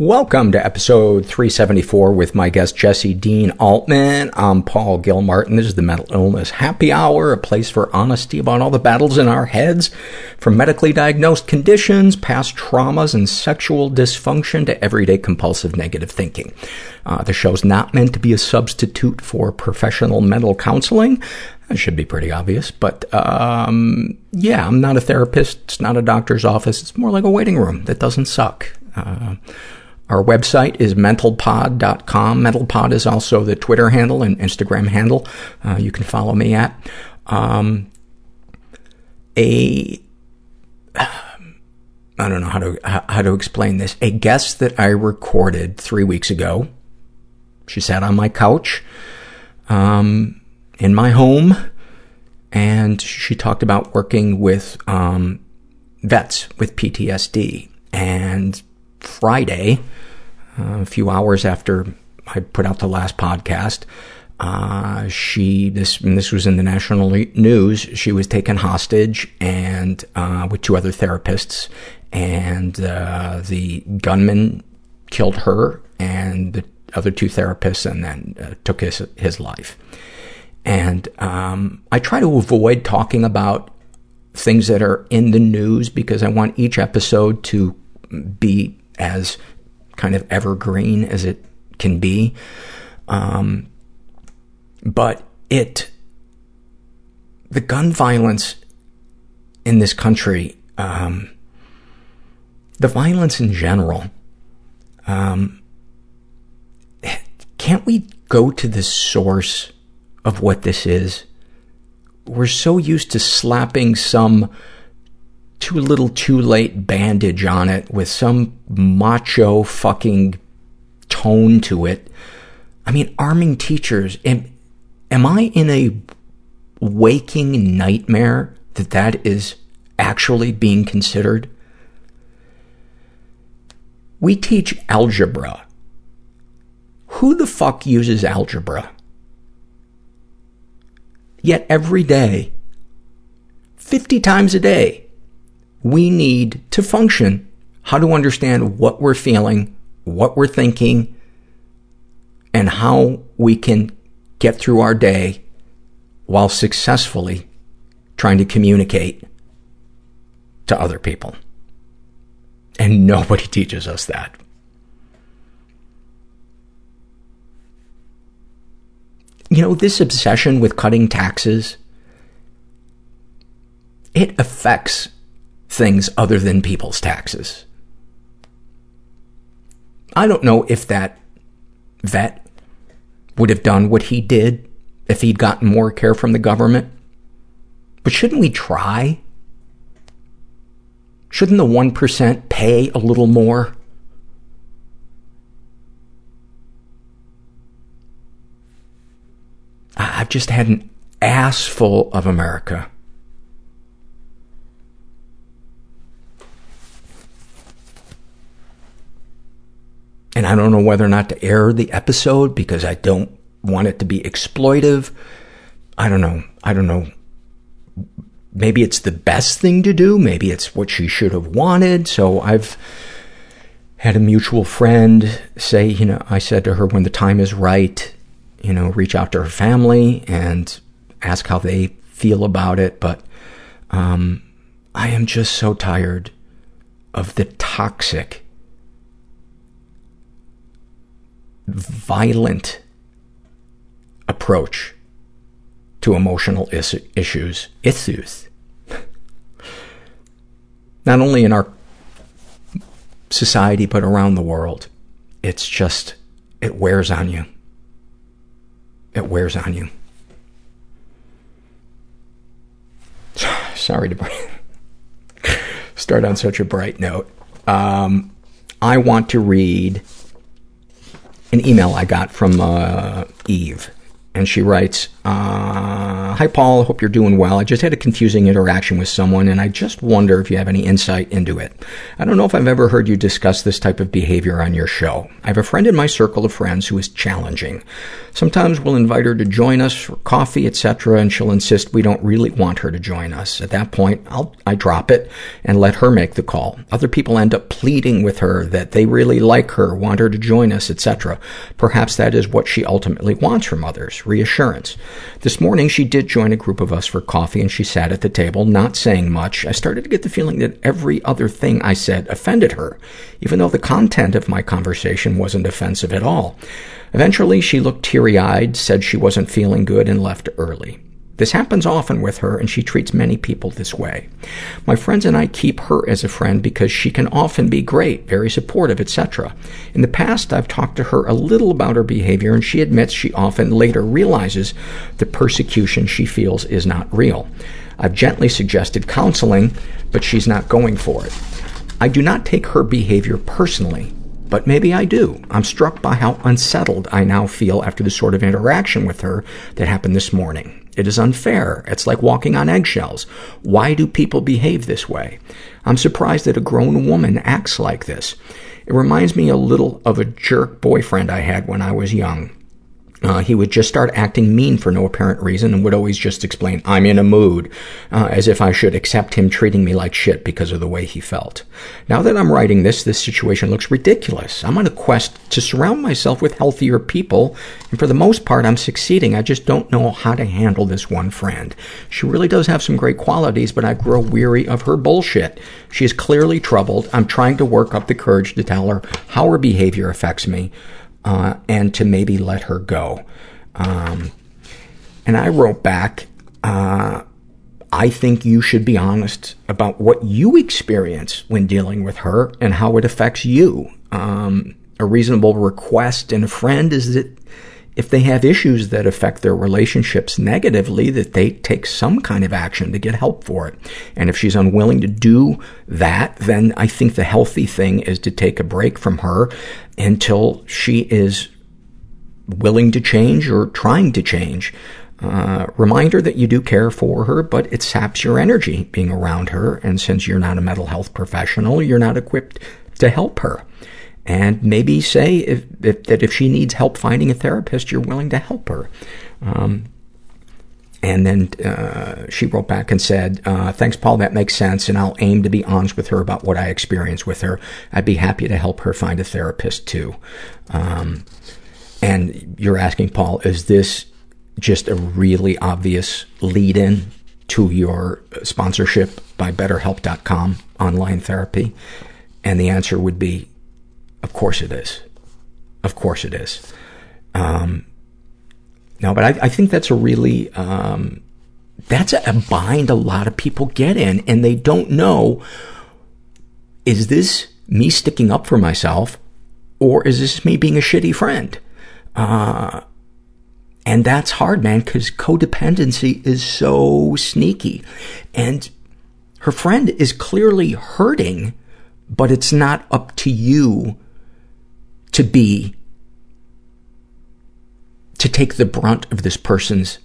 Welcome to episode 374 with my guest Jessie Dean Altman. I'm Paul Gilmartin. This is the Mental Illness Happy Hour, a place for honesty about all the battles in our heads, from medically diagnosed conditions, past traumas, and sexual dysfunction to everyday compulsive negative thinking. Uh, the show's not meant to be a substitute for professional mental counseling. That should be pretty obvious, but um, yeah, I'm not a therapist. It's not a doctor's office. It's more like a waiting room that doesn't suck. Uh, our website is mentalpod.com. Mentalpod is also the Twitter handle and Instagram handle uh, you can follow me at. Um, a, I don't know how to, how to explain this. A guest that I recorded three weeks ago. She sat on my couch, um, in my home, and she talked about working with, um, vets with PTSD. And Friday, uh, a few hours after I put out the last podcast, uh, she, this, this was in the national news, she was taken hostage and, uh, with two other therapists and, uh, the gunman killed her and the other two therapists and then uh, took his, his life. And, um, I try to avoid talking about things that are in the news because I want each episode to be as kind of evergreen as it can be. Um, but it, the gun violence in this country, um, the violence in general, um, can't we go to the source of what this is? We're so used to slapping some too little too late bandage on it with some macho fucking tone to it. I mean, arming teachers, am, am I in a waking nightmare that that is actually being considered? We teach algebra. Who the fuck uses algebra? Yet every day, 50 times a day, we need to function, how to understand what we're feeling, what we're thinking, and how we can get through our day while successfully trying to communicate to other people. And nobody teaches us that. You know, this obsession with cutting taxes, it affects things other than people's taxes. I don't know if that vet would have done what he did if he'd gotten more care from the government. But shouldn't we try? Shouldn't the 1% pay a little more? I've just had an ass full of America and I don't know whether or not to air the episode because I don't want it to be exploitive. I don't know. I don't know. Maybe it's the best thing to do. Maybe it's what she should have wanted. So I've had a mutual friend say, you know, I said to her when the time is right, you know, reach out to her family and ask how they feel about it. But, um, I am just so tired of the toxic violent approach to emotional is- issues, issues. Not only in our society, but around the world. It's just, it wears on you. It wears on you. Sorry to start on such a bright note. Um, I want to read an email I got from uh, Eve, and she writes, Uh, hi, Paul. Hope you're doing well. I just had a confusing interaction with someone, and I just wonder if you have any insight into it. I don't know if I've ever heard you discuss this type of behavior on your show. I have a friend in my circle of friends who is challenging. Sometimes we'll invite her to join us for coffee, etc., and she'll insist we don't really want her to join us. At that point, I'll, I drop it and let her make the call. Other people end up pleading with her that they really like her, want her to join us, etc. Perhaps that is what she ultimately wants from others, reassurance. This morning, she did join a group of us for coffee and she sat at the table, not saying much. I started to get the feeling that every other thing I said offended her, even though the content of my conversation wasn't offensive at all. Eventually, she looked teary-eyed, said she wasn't feeling good, and left early. This happens often with her, and she treats many people this way. My friends and I keep her as a friend because she can often be great, very supportive, etc. In the past, I've talked to her a little about her behavior, and she admits she often later realizes the persecution she feels is not real. I've gently suggested counseling, but she's not going for it. I do not take her behavior personally, but maybe I do. I'm struck by how unsettled I now feel after the sort of interaction with her that happened this morning. It is unfair. It's like walking on eggshells. Why do people behave this way? I'm surprised that a grown woman acts like this. It reminds me a little of a jerk boyfriend I had when I was young. Uh, he would just start acting mean for no apparent reason and would always just explain, I'm in a mood, uh, as if I should accept him treating me like shit because of the way he felt. Now that I'm writing this, this situation looks ridiculous. I'm on a quest to surround myself with healthier people, and for the most part, I'm succeeding. I just don't know how to handle this one friend. She really does have some great qualities, but I grow weary of her bullshit. She is clearly troubled. I'm trying to work up the courage to tell her how her behavior affects me and to maybe let her go. Um, and I wrote back, uh, I think you should be honest about what you experience when dealing with her and how it affects you. Um, a reasonable request in a friend is that if they have issues that affect their relationships negatively, that they take some kind of action to get help for it. And if she's unwilling to do that, then I think the healthy thing is to take a break from her until she is willing to change or trying to change. Uh, reminder that you do care for her, but it saps your energy being around her. And since you're not a mental health professional, you're not equipped to help her and maybe say if, if, that if she needs help finding a therapist, you're willing to help her. Um, and then uh, she wrote back and said, uh, "Thanks, Paul. That makes sense, and I'll aim to be honest with her about what I experienced with her. I'd be happy to help her find a therapist too." Um, and you're asking, Paul, is this just a really obvious lead-in to your sponsorship by BetterHelp.com online therapy? And the answer would be of course it is. Of course it is. Um, no, but I, I think that's a really, um, that's a, bind a lot of people get in and they don't know, is this me sticking up for myself or is this me being a shitty friend? Uh, and that's hard, man, because codependency is so sneaky. And her friend is clearly hurting, but it's not up to you to be, to take the brunt of this person's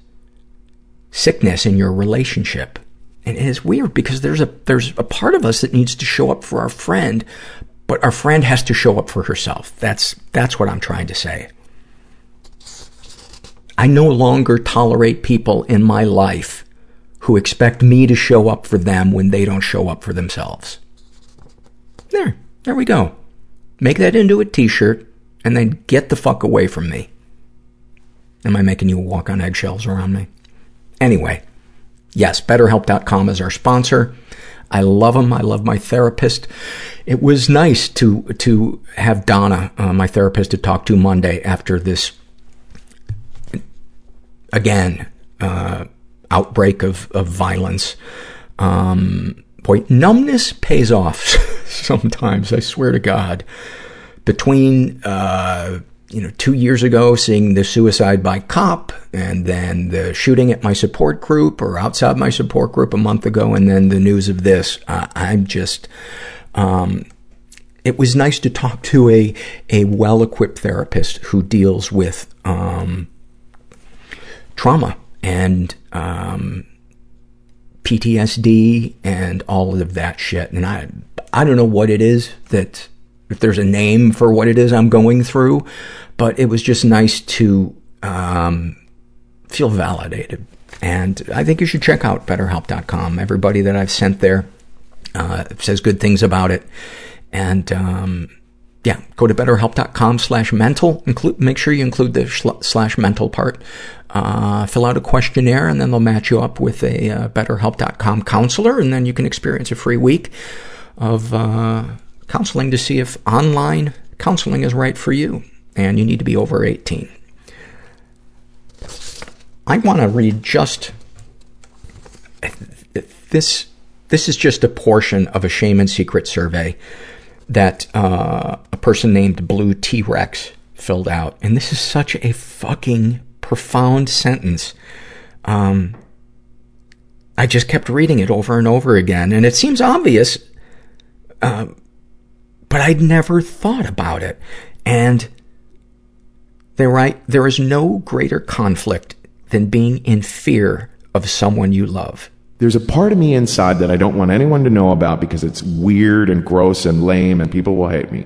sickness in your relationship. And it is weird because there's a, there's a part of us that needs to show up for our friend, but our friend has to show up for herself. That's, that's what I'm trying to say. I no longer tolerate people in my life who expect me to show up for them when they don't show up for themselves. There. There we go. Make that into a t-shirt and then get the fuck away from me. Am I making you walk on eggshells around me? Anyway, yes, BetterHelp.com is our sponsor. I love them. I love my therapist. It was nice to to have Donna, uh, my therapist, to talk to Monday after this again uh, outbreak of of violence. Um, boy, numbness pays off sometimes. I swear to God. Between, uh, you know, two years ago, seeing the suicide by cop, and then the shooting at my support group or outside my support group a month ago, and then the news of this, uh, I'm just, um, it was nice to talk to a, a well-equipped therapist who deals with, um, trauma and um, PTSD and all of that shit. And I, I don't know what it is that, if there's a name for what it is I'm going through, but it was just nice to um, feel validated. And I think you should check out BetterHelp.com. Everybody that I've sent there uh, says good things about it. And um, yeah, go to BetterHelp.com slash. Include, make sure you include the slash mental part. Uh, fill out a questionnaire and then they'll match you up with a uh, BetterHelp.com counselor and then you can experience a free week of uh, counseling to see if online counseling is right for you. And you need to be over 18. I want to read just this. This is just a portion of a shame and secret survey that uh, a person named Blue T Rex filled out, and this is such a fucking profound sentence. Um, I just kept reading it over and over again, and it seems obvious, uh, but I'd never thought about it. And they write, there is no greater conflict than being in fear of someone you love. There's a part of me inside that I don't want anyone to know about because it's weird and gross and lame and people will hate me.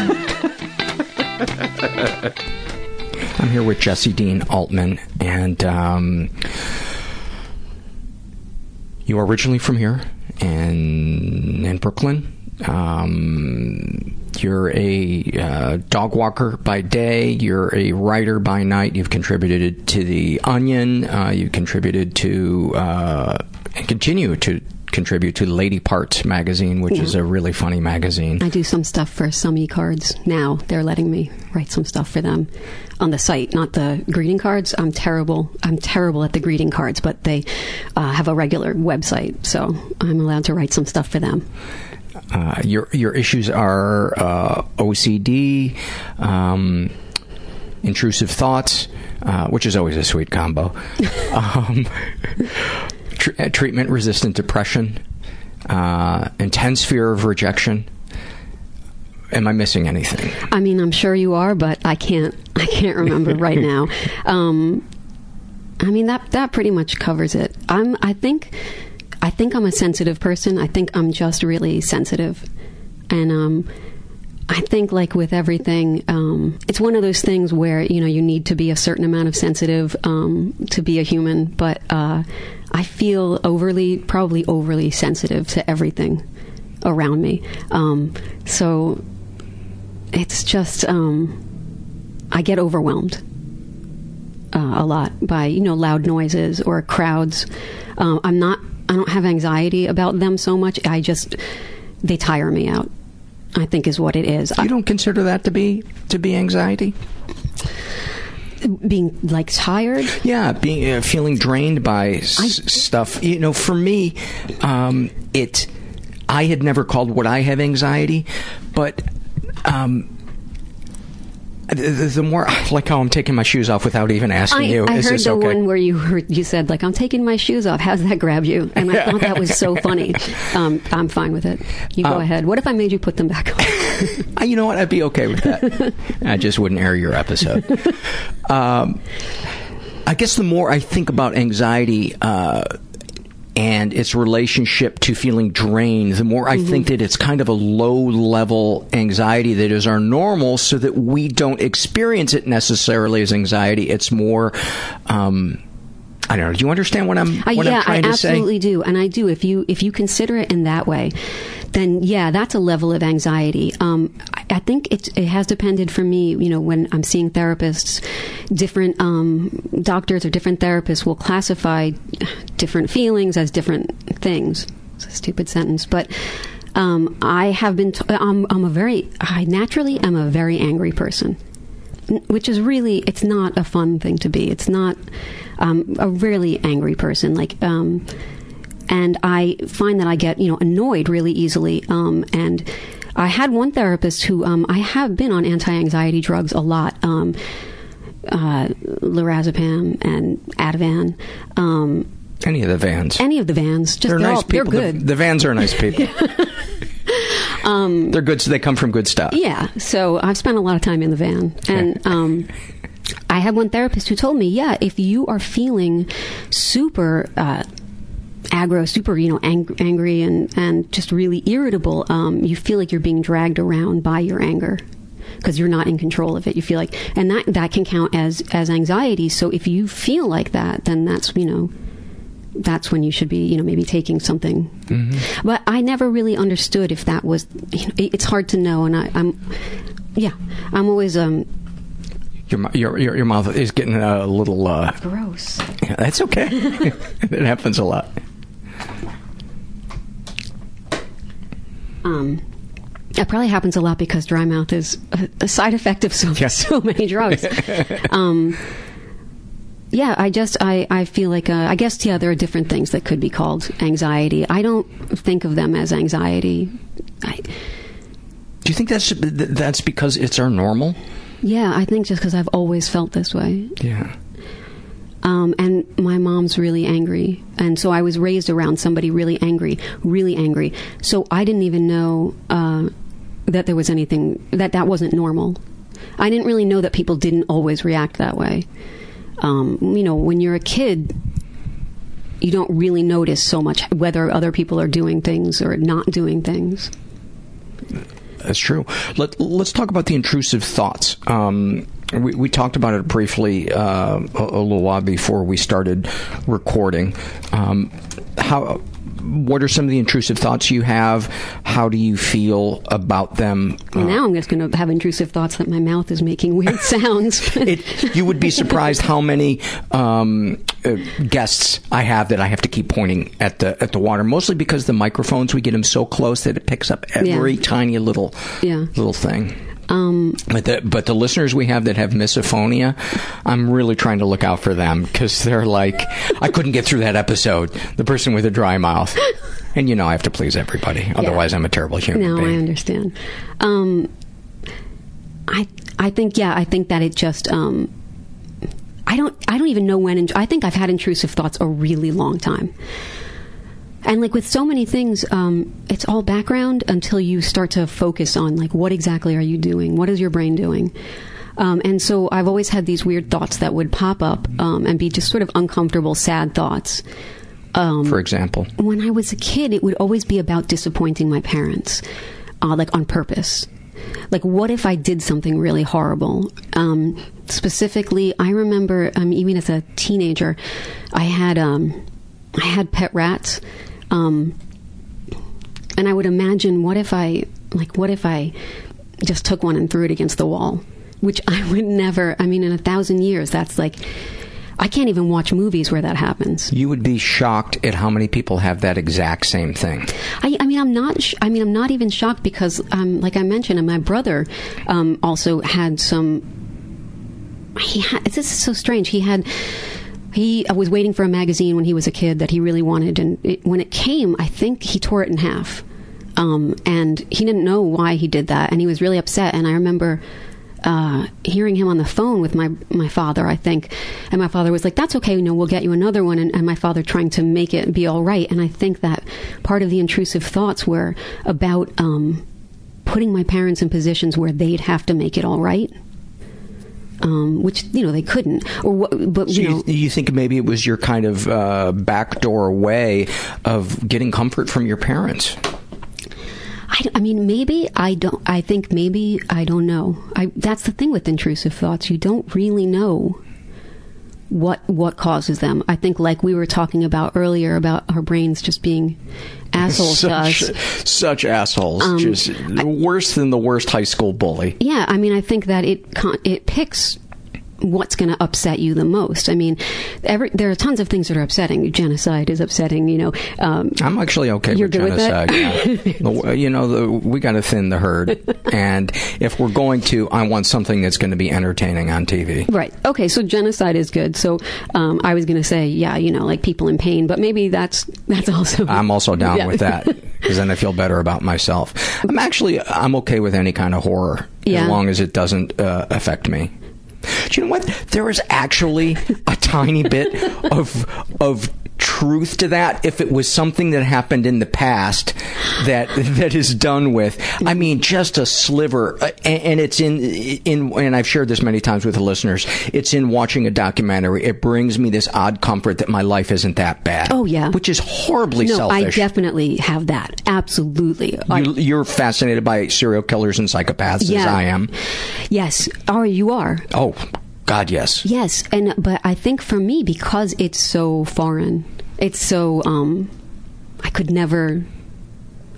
I'm here with Jessie Dean Altman, and um, you are originally from here in in Brooklyn. Um, you're a uh, dog walker by day. You're a writer by night. You've contributed to the Onion. Uh, you've contributed to uh, and continue to contribute to Lady Parts magazine, which yeah. is a really funny magazine. I do some stuff for Someecards now. They're letting me write some stuff for them on the site, not the greeting cards. I'm terrible. I'm terrible at the greeting cards, but they uh, have a regular website, so I'm allowed to write some stuff for them. Uh, your your issues are uh, OCD, um, intrusive thoughts, uh, which is always a sweet combo. um, tr- uh, treatment resistant depression, uh, intense fear of rejection. Am I missing anything? I mean, I'm sure you are, but I can't. I can't remember right now. Um, I mean that that pretty much covers it. I'm. I think. I think I'm a sensitive person. I think I'm just really sensitive, and um, I think, like with everything, um, it's one of those things where you know you need to be a certain amount of sensitive um, to be a human. But uh, I feel overly, probably overly sensitive to everything around me. Um, so it's just um, I get overwhelmed. Uh, a lot by you know loud noises or crowds. Um, I'm not. I don't have anxiety about them so much. I just they tire me out. I think is what it is. You don't consider that to be to be anxiety? Being like tired? Yeah, being uh, feeling drained by s- stuff. You know, for me, um, it. I had never called what I have anxiety, but um, the, the, more like how I'm taking my shoes off without even asking I, you. I Is heard the okay? one where you heard, you said like I'm taking my shoes off. How's that grab you? And I thought that was so funny. Um, I'm fine with it. You go Um, ahead. What if I made you put them back on? Uh, you know what? I'd be okay with that. I just wouldn't air your episode. Um, I guess the more I think about anxiety uh, and its relationship to feeling drained, the more I think that it's kind of a low level anxiety that is our normal, so that we don't experience it necessarily as anxiety. It's more. Um, I don't know. Do you understand what I'm Uh, yeah, I'm trying I to say? absolutely do, and I do. If you if you consider it in that way, then yeah, that's a level of anxiety. Um, I, think it, it has depended for me. You know, when I'm seeing therapists, different um, doctors or different therapists will classify different feelings as different things. It's a stupid sentence, but um, I have been. T- I'm, I'm a very. I naturally am a very angry person, which is really. It's not a fun thing to be. It's not um, a really angry person. Like. Um, and I find that I get you know annoyed really easily. Um, and I had one therapist who um, I have been on anti-anxiety drugs a lot, um, uh, lorazepam and Ativan. Um, Any of the vans. any of the vans, just they're, they're, nice all, they're good. The, the vans are nice people. um, they're good, so they come from good stuff. Yeah, so I've spent a lot of time in the van, and um, I had one therapist who told me, yeah, if you are feeling super. Uh, aggro, super, you know, ang- angry and, and just really irritable, um, you feel like you're being dragged around by your anger because you're not in control of it. You feel like, and that that can count as as anxiety. So if you feel like that, then that's you know, that's when you should be you know maybe taking something. Mm-hmm. But I never really understood if that was. You know, it- it's hard to know, and I, I'm, yeah, I'm always um Your, your your your mouth is getting a little. Uh, gross. yeah, that's okay. it happens a lot. Um, it probably happens a lot because dry mouth is a, a side effect of so so many drugs. um, yeah, I just I I feel like uh, I guess yeah there are different things that could be called anxiety. I don't think of them as anxiety. I, Do you think that's that's because it's our normal? yeah, I think just because I've always felt this way. Yeah. Um, and my mom's really angry. And so I was raised around somebody really angry, really angry. So I didn't even know uh, that there was anything, that that wasn't normal. I didn't really know that people didn't always react that way. Um, you know, when you're a kid, you don't really notice so much whether other people are doing things or not doing things. That's true. Let, let's talk about the intrusive thoughts. Um, we, we talked about it briefly uh, a, a little while before we started recording. Um, how? What are some of the intrusive thoughts you have? How do you feel about them? And now I'm just going to have intrusive thoughts that my mouth is making weird sounds. it, you would be surprised how many um, uh, guests I have that I have to keep pointing at the at the water. Mostly because the microphones we get them so close that it picks up every Yeah. tiny little Yeah. little thing. Um, But the but the listeners we have that have misophonia, I'm really trying to look out for them because they're like, I couldn't get through that episode. The person with a dry mouth, and you know I have to please everybody. Otherwise, I'm a terrible human No, I understand. Um, I I think yeah, I think that it just um, I don't I don't even know when. I think I've had intrusive thoughts a really long time. And like with so many things, um, it's all background until you start to focus on like what exactly are you doing? What is your brain doing? Um, and so I've always had these weird thoughts that would pop up um, and be just sort of uncomfortable, sad thoughts. Um, For example, when I was a kid, it would always be about disappointing my parents, uh, like on purpose. Like, what if I did something really horrible? Um, specifically, I remember, um, even as a teenager, I had um, I had pet rats, um, and I would imagine, what if I, like, what if I just took one and threw it against the wall? Which I would never. I mean, in a thousand years, that's like. I can't even watch movies where that happens. you would be shocked at how many people have that exact same thing. I, I mean, I'm not. Sh- I mean, I'm not even shocked because, um, like I mentioned, and my brother um, also had some. He had. This is so strange. He had. He was waiting for a magazine when he was a kid that he really wanted, and it, when it came, I think he tore it in half. Um, and he didn't know why he did that, and he was really upset. And I remember uh, hearing him on the phone with my my father, I think, and my father was like, "That's okay, you know, we'll get you another one." And, and my father trying to make it be all right. And I think that part of the intrusive thoughts were about um, putting my parents in positions where they'd have to make it all right. Um, which you know they couldn't, or what, but So you know, you, you think maybe it was your kind of uh, backdoor way of getting comfort from your parents? I, I mean, maybe I don't. I think maybe I don't know. I that's the thing with intrusive thoughts. You don't really know what what causes them. I think, like we were talking about earlier, about our brains just being assholes to such, us. such assholes. Um, just worse than the worst high school bully. Yeah, I mean, I think that it it picks what's going to upset you the most. I mean, every, there are tons of things that are upsetting. Genocide is upsetting. You know, um, I'm actually okay You're with good with genocide. yeah. You know, the, we got to thin the herd, and if we're going to, I want something that's going to be entertaining on TV. Right. Okay. So genocide is good. So um, I was going to say, yeah, you know, like people in pain, but maybe that's that's also. I'm also down Yeah. with that because then I feel better about myself. I'm actually I'm okay with any kind of horror Yeah. as long as it doesn't uh, affect me. Do you know what? There is actually a tiny bit of of truth to that if it was something that happened in the past that that is done with i mean just a sliver uh, and, and it's in in and i've shared this many times with the listeners it's in watching a documentary it brings me this odd comfort that my life isn't that bad Oh, yeah. which is horribly no, I definitely have that. Absolutely. You, you're fascinated by serial killers and psychopaths as I am. yes. Are you are? Oh, God, yes. Yes, and but I think for me because it's so foreign, it's so um, I could never.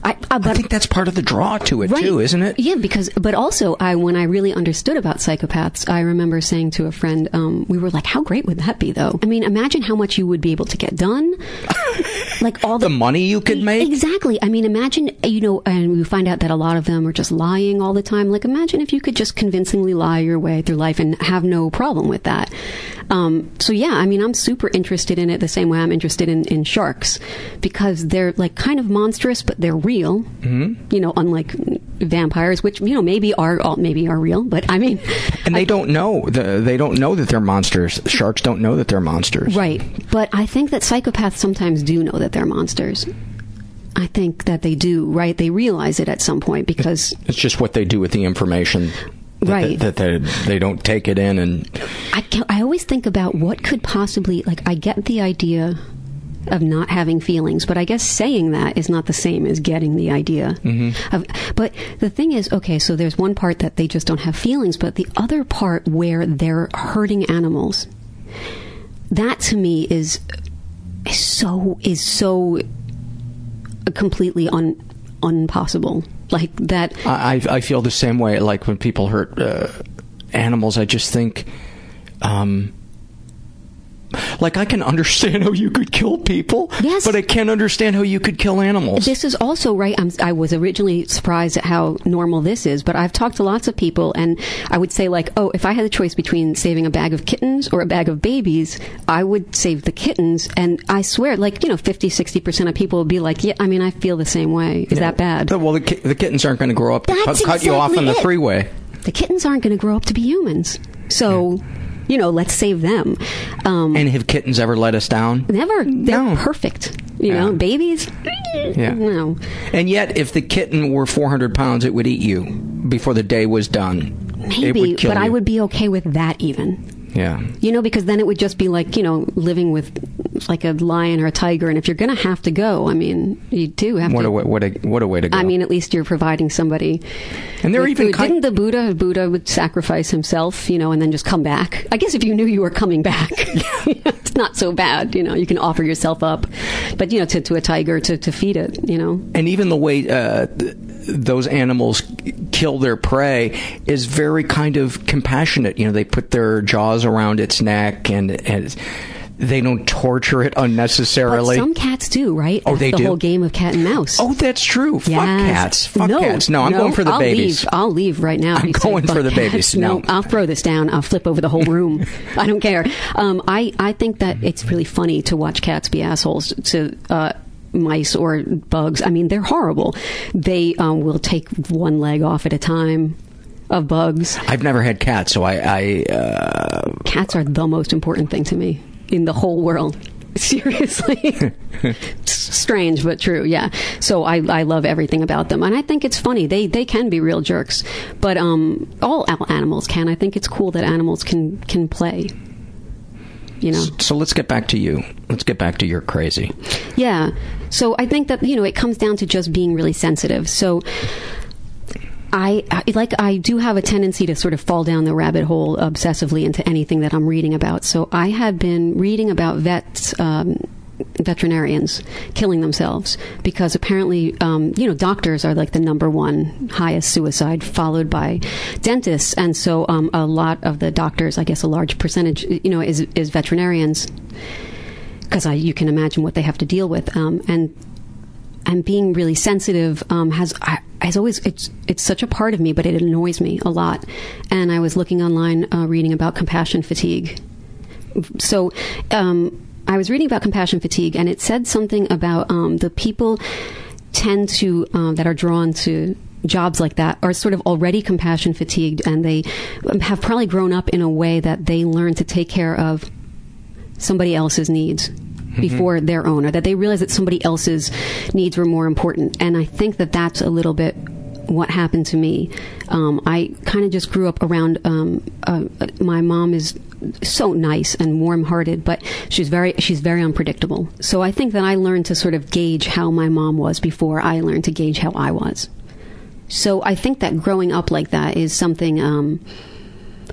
I, I, but, I think that's part of the draw to it right. too, isn't it? Yeah, because but also I when I really understood about psychopaths, I remember saying to a friend, um, we were like, "How great would that be, though? I mean, imagine how much you would be able to get done, like all The money you could make. Exactly. I mean, imagine, you know, and we find out that a lot of them are just lying all the time. Like, imagine if you could just convincingly lie your way through life and have no problem with that. Um, so, yeah, I mean, I'm super interested in it the same way I'm interested in, in sharks because they're like kind of monstrous, but they're real. Mm-hmm. You know, unlike vampires, which, you know, maybe are, all- maybe are real, but I mean. And they don't know. The, they don't know that they're monsters. Sharks don't know that they're monsters. Right. But I think that psychopaths sometimes do know that they're monsters. I think that they do, right? They realize it at some point because It's just what they do with the information. That Right. They, that they, they don't take it in and I, I always think about what could possibly, like, I get the idea of not having feelings, but I guess saying that is not the same as getting the idea. Of, but the thing is, okay, so there's one part that they just don't have feelings, but the other part where they're hurting animals, that to me is, is so, is so completely un, unpossible. Like that. I, I I feel the same way. Like when people hurt uh, animals, I just think, um, like I can understand how you could kill people, Yes. but I can't understand how you could kill animals. This is also right. I'm, I was originally surprised at how normal this is, but I've talked to lots of people, and I would say like, oh, if I had the choice between saving a bag of kittens or a bag of babies, I would save the kittens. And I swear, like you know, 50, 60 percent of people would be like, yeah, I mean, I feel the same way. Is that bad? well, the, ki- the kittens aren't going to grow up to cut, That's cut you off on exactly the freeway. The kittens aren't going to grow up to be humans, so you know, let's save them. Um, And have kittens ever let us down? never. They're No. perfect. You Yeah. know, babies. Yeah. No. And yet, if the kitten were 400 pounds, it would eat you before the day was done. it Maybe, would kill but I would be okay with that even. Yeah. You know, because then it would just be like, you know, living with like a lion or a tiger. And if you're going to have to go, I mean, you do have What to. a way, what a what a way to go. I mean, at least you're providing somebody. and they're even food. kind. Didn't the Buddha Buddha would sacrifice himself, you know, and then just come back? I guess if you knew you were coming back, it's not so bad. You know, you can offer yourself up, but you know, to, to a tiger to, to feed it, you know. and even the way uh, th- those animals kill their prey is very kind of compassionate. You know, they put their jaws around its neck and, and they don't torture it But unnecessarily. some cats do, right? Oh, they the do? whole game of cat and mouse. oh, that's true. Fuck cats. Fuck no, cats. No, I'm going for the I'll babies. Leave. I'll leave right now. I'm going for the cats. babies. No, No. I'll throw this down. I'll flip over the whole room. I don't care. Um, I I think that it's really funny to watch cats be assholes to. Uh, Mice or bugs. I mean, they're horrible. They um, will take one leg off at a time of bugs. I've never had cats, so I. I uh, Cats are the most important thing to me in the whole world. Seriously. Strange but true yeah so I, I love everything about them and i think it's funny they they can be real jerks but um all animals can i think it's cool that animals can can play you know so let's get back to you. Let's get back to your crazy. yeah so i think that you know it comes down to just being really sensitive so I, I like I do have a tendency to sort of fall down the rabbit hole obsessively into anything that I'm reading about. So I have been reading about vets. Um, veterinarians killing themselves because apparently um, you know doctors are like the number one highest suicide followed by dentists and so um, a lot of the doctors i guess a large percentage you know is, is veterinarians because you can imagine what they have to deal with um, and and being really sensitive um, has has always it's it's such a part of me, but it annoys me a lot. And I was looking online, uh, reading about compassion fatigue. So. Um, I was reading about compassion fatigue, and it said something about um, the people tend to um, that are drawn to jobs like that are sort of already compassion fatigued, and they have probably grown up in a way that they learn to take care of somebody else's needs before mm-hmm. their own, or that they realize that somebody else's needs were more important. And I think that that's a little bit what happened to me. Um, I kind of just grew up around. Um, uh, my mom is so nice and warm-hearted, but she's very she's very unpredictable. So I think that I learned to sort of gauge how my mom was before I learned to gauge how I was. So I think that growing up like that is something. Um,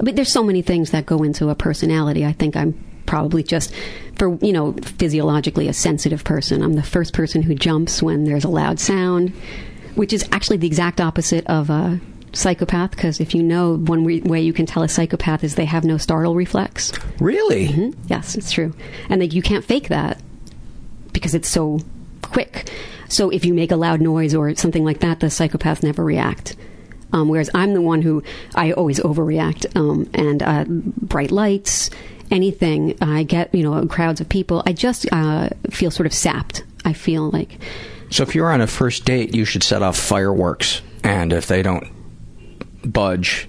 but there's so many things that go into a personality. I think I'm probably just for you know physiologically a sensitive person. I'm the first person who jumps when there's a loud sound, which is actually the exact opposite of a psychopath. Because if you know one re- way you can tell a psychopath is they have no startle reflex. Really? Mm-hmm. Yes, it's true, and like you can't fake that because it's so quick. So if you make a loud noise or something like that, the psychopaths never react. Um, whereas I'm the one who I always overreact, um, and uh, bright lights, anything, I get, you know, crowds of people, I just uh, feel sort of sapped. I feel like. So if you're on a first date, you should set off fireworks. And if they don't budge,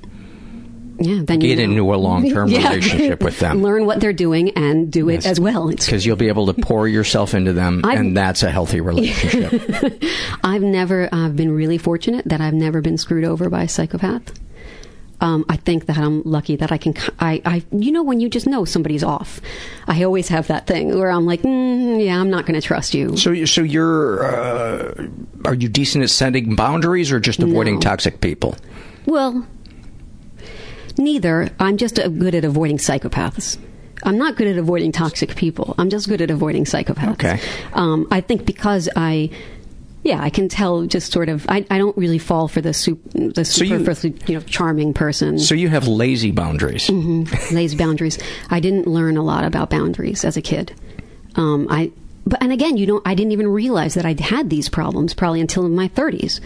yeah, then get into a long-term yeah. relationship with them. Learn what they're doing and do it Yes. as well. Because you'll be able to pour yourself into them, I've- and that's a healthy relationship. I've never uh, been really fortunate that I've never been screwed over by a psychopath. Um, I think that I'm lucky that I can. I, I, you know, when you just know somebody's off, I always have that thing where I'm like, mm, yeah, I'm not going to trust you. so, so you're uh, are you decent at setting boundaries, or just avoiding No. toxic people? Well, neither. I'm just uh, good at avoiding psychopaths. I'm not good at avoiding toxic people. I'm just good at avoiding psychopaths. Okay. Um, I think because I, yeah, I can tell just sort of. I, I don't really fall for the sup, the So you- superficially, you, know, charming person. So you have lazy boundaries. Mm-hmm. lays boundaries. I didn't learn a lot about boundaries as a kid. Um, I, but and again, you don't. I didn't even realize that I'd had these problems probably until in my 30s.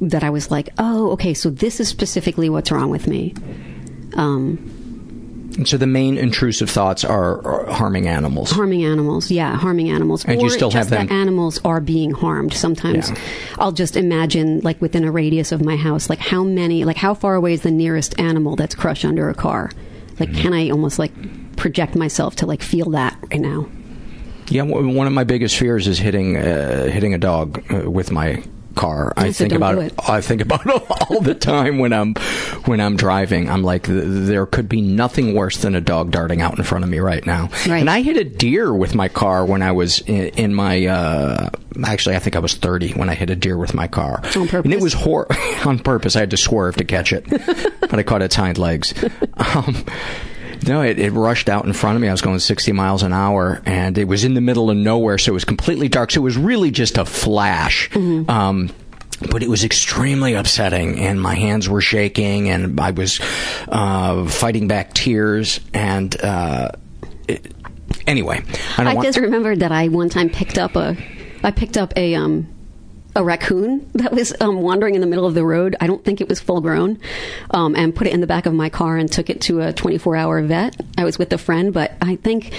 That I was like, oh, okay, so this is specifically what's wrong with me. Um, so the main intrusive thoughts are, are harming animals. harming animals, yeah, harming animals, And or you still just have them- that animals are being harmed. Sometimes Yeah. I'll just imagine, like within a radius of my house, like how many, like how far away is the nearest animal that's crushed under a car? Like, Mm-hmm. can I almost like project myself to like feel that right now? Yeah, one of my biggest fears is hitting uh, hitting a dog uh, with my car. I think about it. it. I think about it all the time when I'm when I'm driving. I'm like, there could be nothing worse than a dog darting out in front of me right now. Right. And I hit a deer with my car when I was in, in my. Uh, actually, I think I was 30 when I hit a deer with my car. On purpose? And it was hor- on purpose. I had to swerve to catch it, but I caught its hind legs. Um, no, it, it rushed out in front of me. I was going 60 miles an hour, and it was in the middle of nowhere, so it was completely dark. So it was really just a flash. Um, but it was extremely upsetting, and my hands were shaking, and I was uh, fighting back tears. And uh, it, anyway, I don't I want. just remembered that I one time picked up a, I picked up a um, a raccoon that was um, wandering in the middle of the road. I don't think it was full grown, um, and put it in the back of my car and took it to a 24 hour vet. I was with a friend, but I think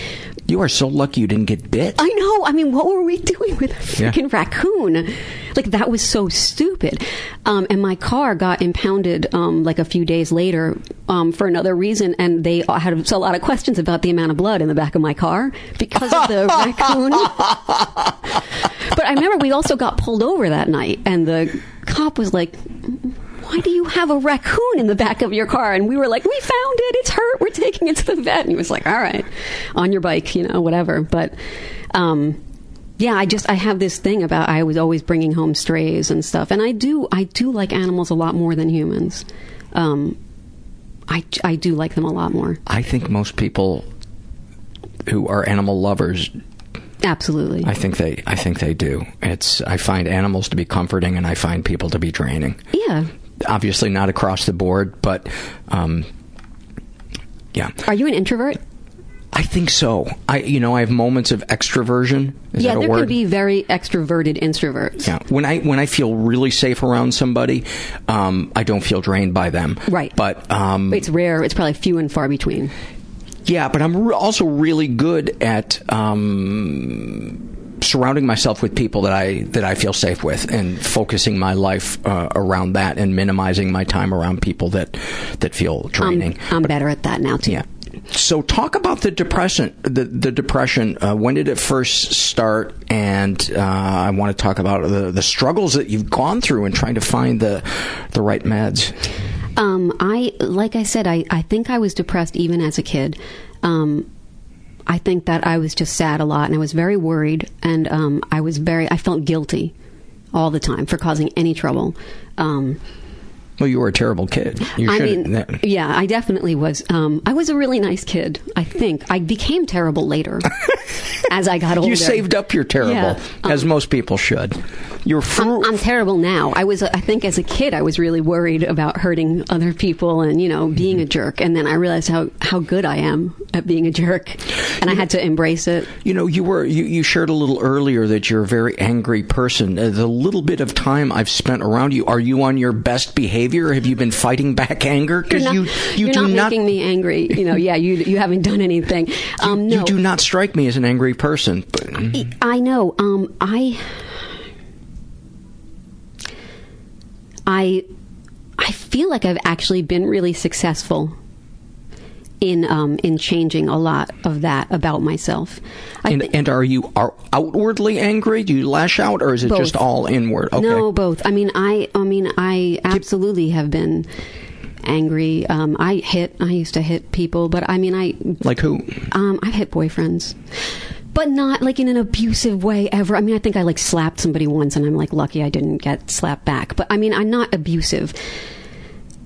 you are so lucky you didn't get bit. I know. I mean, what were we doing with a Yeah. freaking raccoon? Like that was so stupid. Um, and my car got impounded um, like a few days later um, for another reason, and they had a lot of questions about the amount of blood in the back of my car because of the raccoon. but I remember we also got pulled over that night, and the cop was like. Why do you have a raccoon in the back of your car? And we were like, we found it. It's hurt. We're taking it to the vet. And he was like, all right, on your bike, you know, whatever. But, um, yeah, I just I have this thing about I was always bringing home strays and stuff, and I do I do like animals a lot more than humans. Um, I I do like them a lot more. I think most people who are animal lovers Absolutely. I think they I think they do. It's I find animals to be comforting and I find people to be draining. Yeah. Obviously not across the board, but um yeah. Are you an introvert? I think so. I you know, I have moments of extroversion. Is yeah, there word? can be very extroverted introverts. Yeah, when I when I feel really safe around somebody, um, I don't feel drained by them. Right. But um, It's rare. It's probably few and far between. Yeah, but I'm re- also really good at um, surrounding myself with people that I that I feel safe with, and focusing my life uh, around that, and minimizing my time around people that that feel draining. I'm, I'm better at that now too. Yeah. So talk about the depression. The the depression. Uh, when did it first start? And uh, I want to talk about the the struggles that you've gone through in trying to find the the right meds. Um, I like I said, I, I think I was depressed even as a kid. Um, I think that I was just sad a lot, and I was very worried, and um, I was very I felt guilty all the time for causing any trouble. Um, Well, you were a terrible kid. You I mean, yeah, I definitely was. Um, I was a really nice kid. I think I became terrible later as I got older. you saved up your terrible, Yeah, um, as most people should. You're I'm, I'm terrible now. I was, I think, as a kid, I was really worried about hurting other people and you know being a jerk. And then I realized how how good I am at being a jerk, and I had to embrace it. You know, you were you, you shared a little earlier that you're a very angry person. Uh, the little bit of time I've spent around you, are you on your best behavior? Have you been fighting back anger? You're you you do not, not making me angry. You know, yeah, you you haven't done anything. Um, no, you do not strike me as an angry person. But, I know. Um, I, I, I feel like I've actually been really successful in um, in changing a lot of that about myself. And, and are you are outwardly angry? Do you lash out, or is it Both. just all inward? Okay. No, both. I mean, I, I mean, I absolutely have been angry. Um, I hit. I used to hit people, but I mean, I Like who? Um, I've hit boyfriends, but not like in an abusive way ever. I mean, I think I like slapped somebody once, and I'm like lucky I didn't get slapped back. But I mean, I'm not abusive.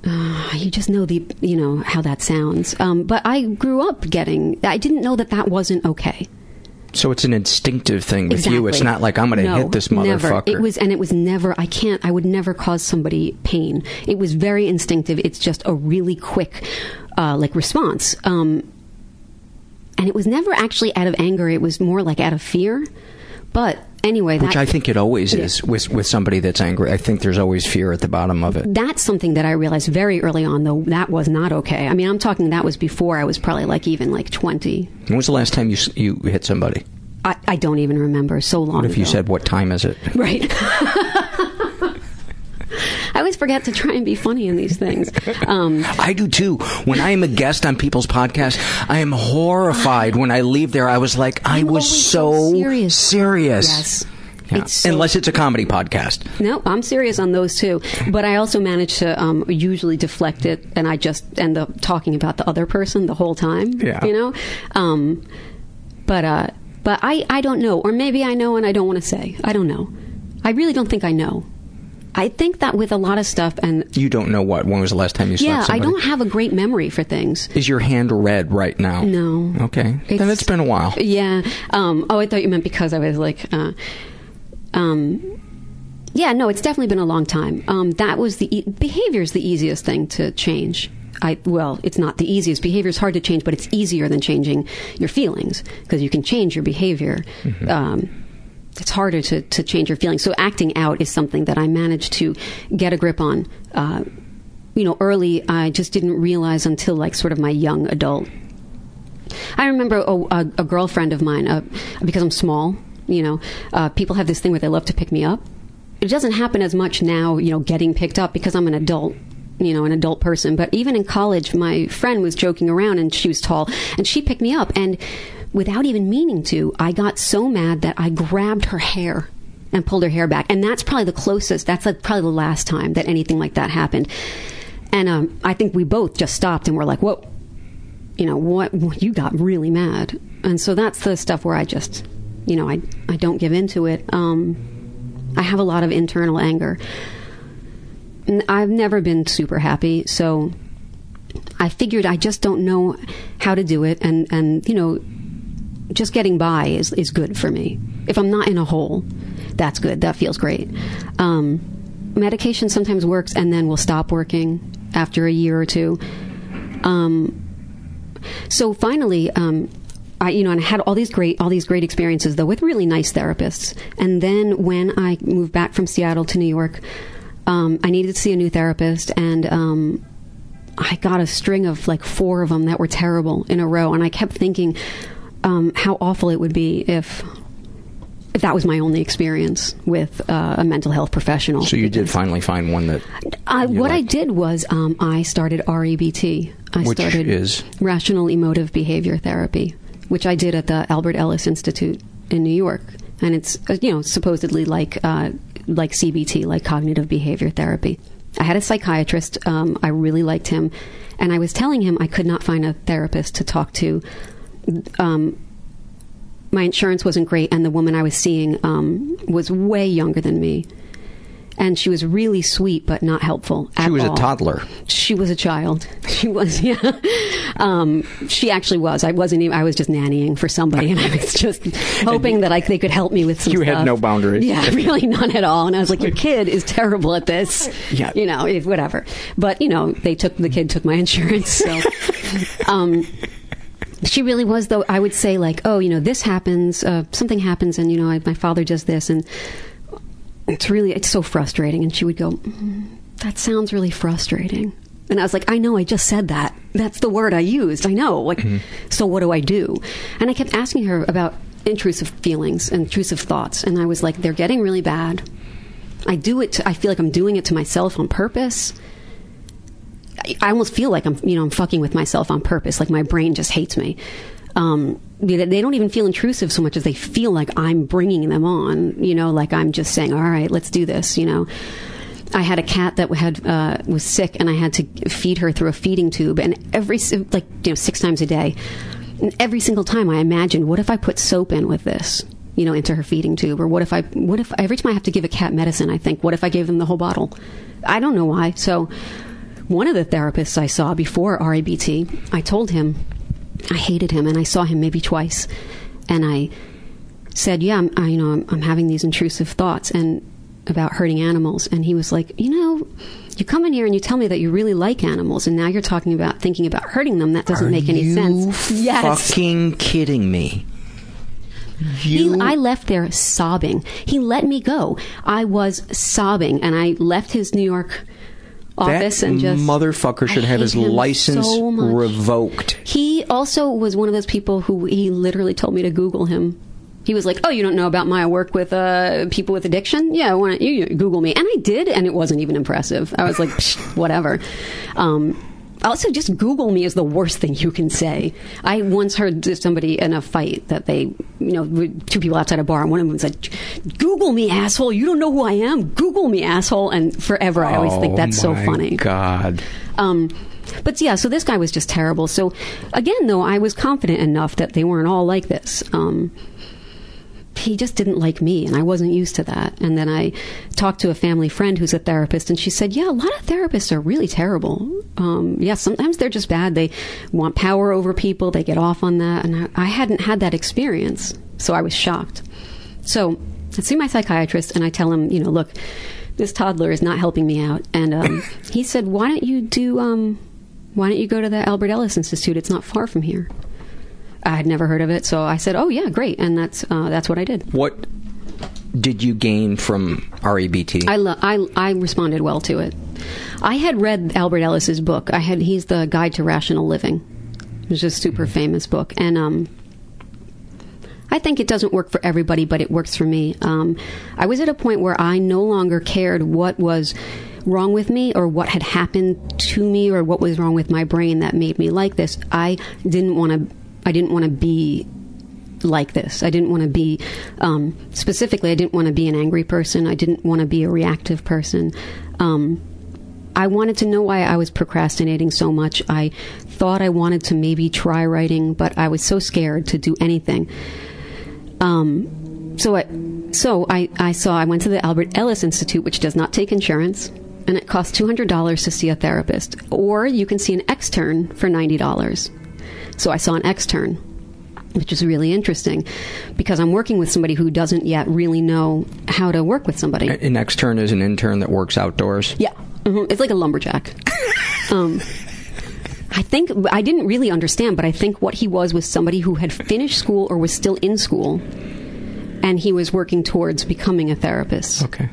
Uh, you just know the you know how that sounds. Um, but I grew up getting. I didn't know that that wasn't okay. So it's an instinctive thing with you. It's not like I'm going to No, hit this motherfucker. Never. It was, and it was never. I can't. I would never cause somebody pain. It was very instinctive. It's just a really quick, uh, like response. Um, and it was never actually out of anger. It was more like out of fear. But anyway, which that, I think it always is with with somebody that's angry. I think there's always fear at the bottom of it. that's something that I realized very early on. Though that was not okay. I mean, I'm talking that was before I was probably like even like 20. When was the last time you you hit somebody? I, I don't even remember. So long. What if you said, "What time is it?" Right. I always forget to try and be funny in these things. Um, I do too. When I am a guest on people's podcasts, I am horrified when I leave there. I was like, I I'm was so serious. serious. Yes. Yeah. It's so- Unless it's a comedy podcast. no, I'm serious on those too. But I also manage to um, usually deflect it, and I just end up talking about the other person the whole time. Yeah. You know. Um, but uh, but I I don't know, or maybe I know and I don't want to say. I don't know. I really don't think I know. I think that with a lot of stuff, and You don't know what. When was the last time you yeah, I don't have a great memory for things. Is your hand red right now? No. Okay. then It's- it's been a while. Yeah. Um, oh, I thought you meant because I was like, uh, um, yeah, no, it's definitely been a long time. Um, that was the e- behavior is the easiest thing to change. I well, it's not the easiest. Behavior is hard to change, but it's easier than changing your feelings because you can change your behavior. Um, it's harder to, to change your feelings. So acting out is something that I managed to get a grip on. Uh, you know, early I just didn't realize until like sort of my young adult I remember a, a, a girlfriend of mine, uh, because I'm small, you know, uh, people have this thing where they love to pick me up. It doesn't happen as much now, you know, getting picked up because I'm an adult, you know, an adult person. But even in college, my friend was joking around and she was tall and she picked me up. And without even meaning to, I got so mad that I grabbed her hair and pulled her hair back. And that's probably the closest, that's like probably the last time that anything like that happened. And um, I think we both just stopped and were like, whoa, you know what you got really mad and so that's the stuff where i just you know, I I don't give into it. Um, I have a lot of internal anger. I've never been super happy, so I figured I just don't know how to do it, and and you know, just getting by is is good for me. If I'm not in a hole, that's good. That feels great. Um, medication sometimes works, and then will stop working after a year or two. Um, so finally, um, I, you know, and I had all these great, all these great experiences though with really nice therapists. And then when I moved back from Seattle to New York, um, I needed to see a new therapist, and um, I got a string of like four of them that were terrible in a row. And I kept thinking um, how awful it would be if. If that was my only experience with uh, a mental health professional. So you did finally find one that. I, you what I did was um, I started REBT. I Which started is? Rational Emotive Behavior Therapy, which I did at the Albert Ellis Institute in New York, and it's uh, you know supposedly like uh, like CBT, like cognitive behavior therapy. I had a psychiatrist. Um, I really liked him, and I was telling him I could not find a therapist to talk to. Um, my insurance wasn't great, and the woman I was seeing um, was way younger than me. And she was really sweet, but not helpful. She at was a toddler. She was a child. She was, yeah. Um, she actually was. I wasn't even. I was just nannying for somebody, and I was just hoping that I, they could help me with some. You had no boundaries. Yeah, really none at all. And I was like, "Your kid is terrible at this." Yeah. you know, whatever. But you know, they took the kid took my insurance, so. um, she really was though i would say like oh you know this happens uh, something happens and you know I, my father does this and it's really it's so frustrating. And she would go mm, that sounds really frustrating. And i was like i know i just said that. That's the word i used. I know. Like so what do i do? And i kept asking her about intrusive feelings and intrusive thoughts. And i was like they're getting really bad. I do it to, i feel like i'm doing it to myself on purpose I- almost feel like I'm, you know, I'm fucking with myself on purpose. Like my brain just hates me. Um, they they don't even feel intrusive so much as they feel like I'm bringing them on. You know, like I'm just saying, "All right, let's do this." You know, I had a cat that had uh, was sick, and I had to feed her through a feeding tube, and every like you know six times a day. And every single time, I imagined, what if I put soap in with this? You know, into her feeding tube, or what if I, what if every time I have to give a cat medicine, I think, what if I gave them the whole bottle? I don't know why. So, one of the therapists I saw before REBT, I told him I hated him, and I saw him maybe twice, and I said, "Yeah, I'm, I, you know, I'm, I'm having these intrusive thoughts and about hurting animals," and he was like, "You know." You come in here and you tell me that you really like animals, and now you're talking about thinking about hurting them. That doesn't Are make any you sense. Yes, Fucking kidding me. he, I left there sobbing. He let me go. I was sobbing, and I left his New York office that and just motherfucker should have his license so revoked. He also was one of those people who he literally told me to Google him. He was like, "Oh, you don't know about my work with uh, people with addiction? Yeah, why don't you Google me?" And I did, and it wasn't even impressive. I was like, Psh, "Whatever." Um, also, just Google me is the worst thing you can say. I once heard somebody in a fight that they, you know, two people outside a bar, and one of them said, "Google me, asshole! You don't know who I am. Google me, asshole!" And forever, I always think Oh, that's so funny. God. Um, but yeah, so this guy was just terrible. So again, though, I was confident enough that they weren't all like this. Um, he just didn't like me, and I wasn't used to that. And then I talked to a family friend who's a therapist, and she said, "Yeah, a lot of therapists are really terrible. Um, yeah, sometimes they're just bad. They want power over people. They get off on that." And I, I hadn't had that experience, so I was shocked. So I see my psychiatrist, and I tell him, you know, look, this toddler is not helping me out. And um, he said, "Why don't you do? Um, why don't you go to the Albert Ellis Institute? It's not far from here." I had never heard of it, so I said, "Oh yeah, great," and that's uh, that's what I did. What did you gain from REBT? I, lo- I I responded well to it. I had read Albert Ellis's book. I had he's the Guide to Rational Living. It was just a super famous book, and um, I think it doesn't work for everybody, but it works for me. Um, I was at a point where I no longer cared what was wrong with me or what had happened to me or what was wrong with my brain that made me like this. I didn't want to. I didn't want to be like this. I didn't want to be, um, specifically, I didn't want to be an angry person. I didn't want to be a reactive person. Um, I wanted to know why I was procrastinating so much. I thought I wanted to maybe try writing, but I was so scared to do anything. Um, so I, so I, I saw I went to the Albert Ellis Institute, which does not take insurance, and it costs two hundred dollars to see a therapist, or you can see an extern for ninety dollars. So I saw an extern, which is really interesting because I'm working with somebody who doesn't yet really know how to work with somebody. An extern is an intern that works outdoors. Yeah, hmm it's like a lumberjack. um, I think I didn't really understand, but I think what he was was somebody who had finished school or was still in school, and he was working towards becoming a therapist. Okay.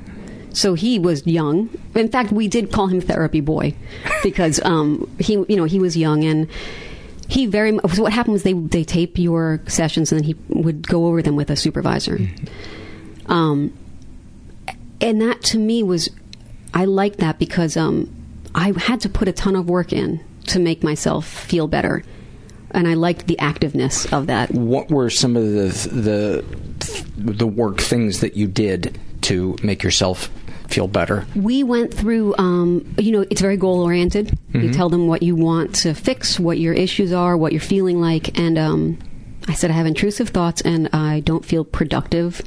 So he was young. In fact, we did call him Therapy Boy because um, he, you know, he was young and he very. mu- So what happened was they they tape your sessions and then he would go over them with a supervisor. Um, and that to me was, I liked that because um, I had to put a ton of work in to make myself feel better, and I liked the activeness of that. What were some of the the the work things that you did to make yourself feel better? We went through, um, you know, it's very goal oriented. You Mhm. tell them what you want to fix, what your issues are, what you're feeling like. And um, I said, I have intrusive thoughts and I don't feel productive.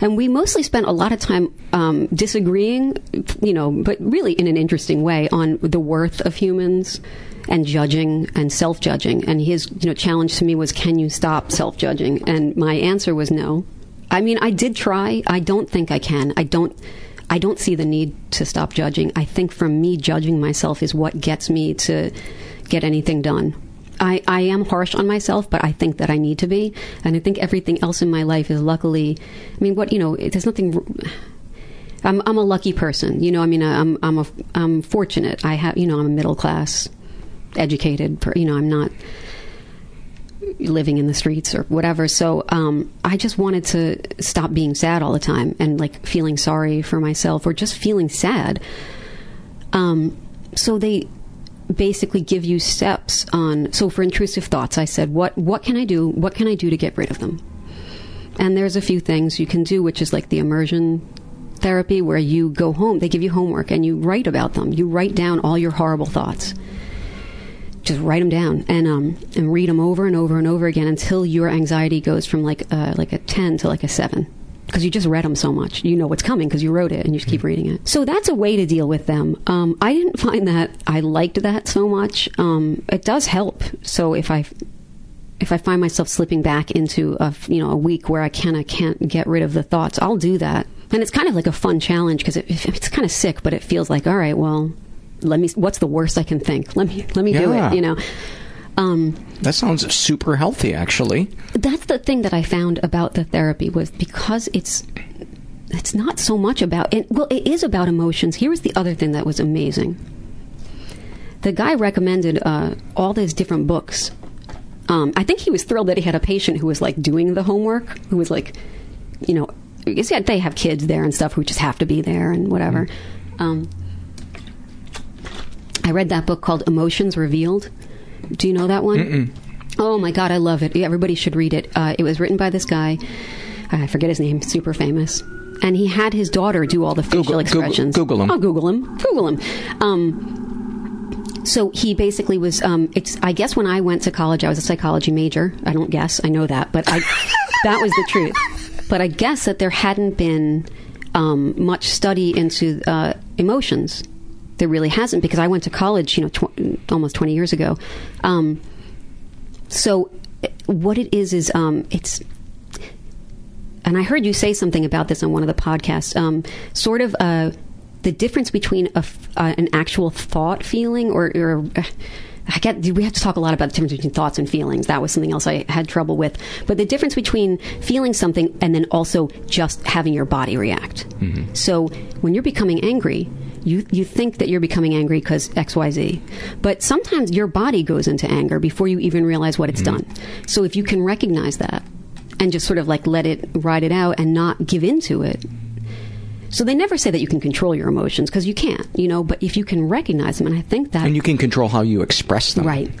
And we mostly spent a lot of time um, disagreeing, you know, but really in an interesting way on the worth of humans and judging and self judging. And his, you know, challenge to me was, can you stop self judging? And my answer was no. I mean, I did try. I don't think I can. I don't. I don't see the need to stop judging. I think for me, judging myself is what gets me to get anything done. I, I am harsh on myself, but I think that I need to be, and I think everything else in my life is luckily. I mean, what you know, there's nothing. I'm I'm a lucky person, you know. I mean, I'm I'm a I'm fortunate. I have you know I'm a middle class, educated. You know, I'm not living in the streets or whatever. So um, I just wanted to stop being sad all the time and like feeling sorry for myself or just feeling sad. Um, so they basically give you steps on. So for intrusive thoughts, I said, what what can I do? What can I do to get rid of them? And there's a few things you can do, which is like the immersion therapy, where you go home. They give you homework and you write about them. You write down all your horrible thoughts just write them down and um and read them over and over and over again until your anxiety goes from like uh, like a 10 to like a 7 because you just read them so much. You know what's coming because you wrote it and you just keep reading it. So that's a way to deal with them. Um, i didn't find that i liked that so much. Um, it does help. So if i if i find myself slipping back into a you know a week where i can i can't get rid of the thoughts i'll do that. And it's kind of like a fun challenge because it, it's kind of sick but it feels like all right well let me what's the worst i can think let me let me do it you know um, That sounds super healthy, actually. that's the thing that I found about the therapy was because it's it's not so much about it, well it is about emotions. Here was the other thing that was amazing. The guy recommended uh, all these different books. Um, I think he was thrilled that he had a patient who was like doing the homework, who was like, you know, you see, they have kids there and stuff who just have to be there and whatever. Um, I read that book called Emotions Revealed. Do you know that one? Mm-mm. Oh my god, I love it. Everybody should read it. Uh, it was written by this guy. I forget his name. Super famous. And he had his daughter do all the facial Google- expressions. Google him. Oh, Google him. Google him. Um, so he basically was. Um, it's. I guess when I went to college, I was a psychology major. I don't guess. I know that, but I. that was the truth. But I guess that there hadn't been um, much study into uh, emotions. There really hasn't because I went to college, you know, tw- almost twenty years ago. Um, so what it is is um, it's and I heard you say something about this on one of the podcasts. Um, sort of uh, the difference between a uh, an actual thought feeling or, or uh, I get we have to talk a lot about the difference between thoughts and feelings. That was something else I had trouble with. But the difference between feeling something and then also just having your body react. So when you're becoming angry, you you think that you're becoming angry because X Y Z, but sometimes your body goes into anger before you even realize what it's done. So if you can recognize that and just sort of like let it ride it out and not give into it. So they never say that you can control your emotions because you can't, you know. But if you can recognize them, and I think that And you can control how you express them. Right.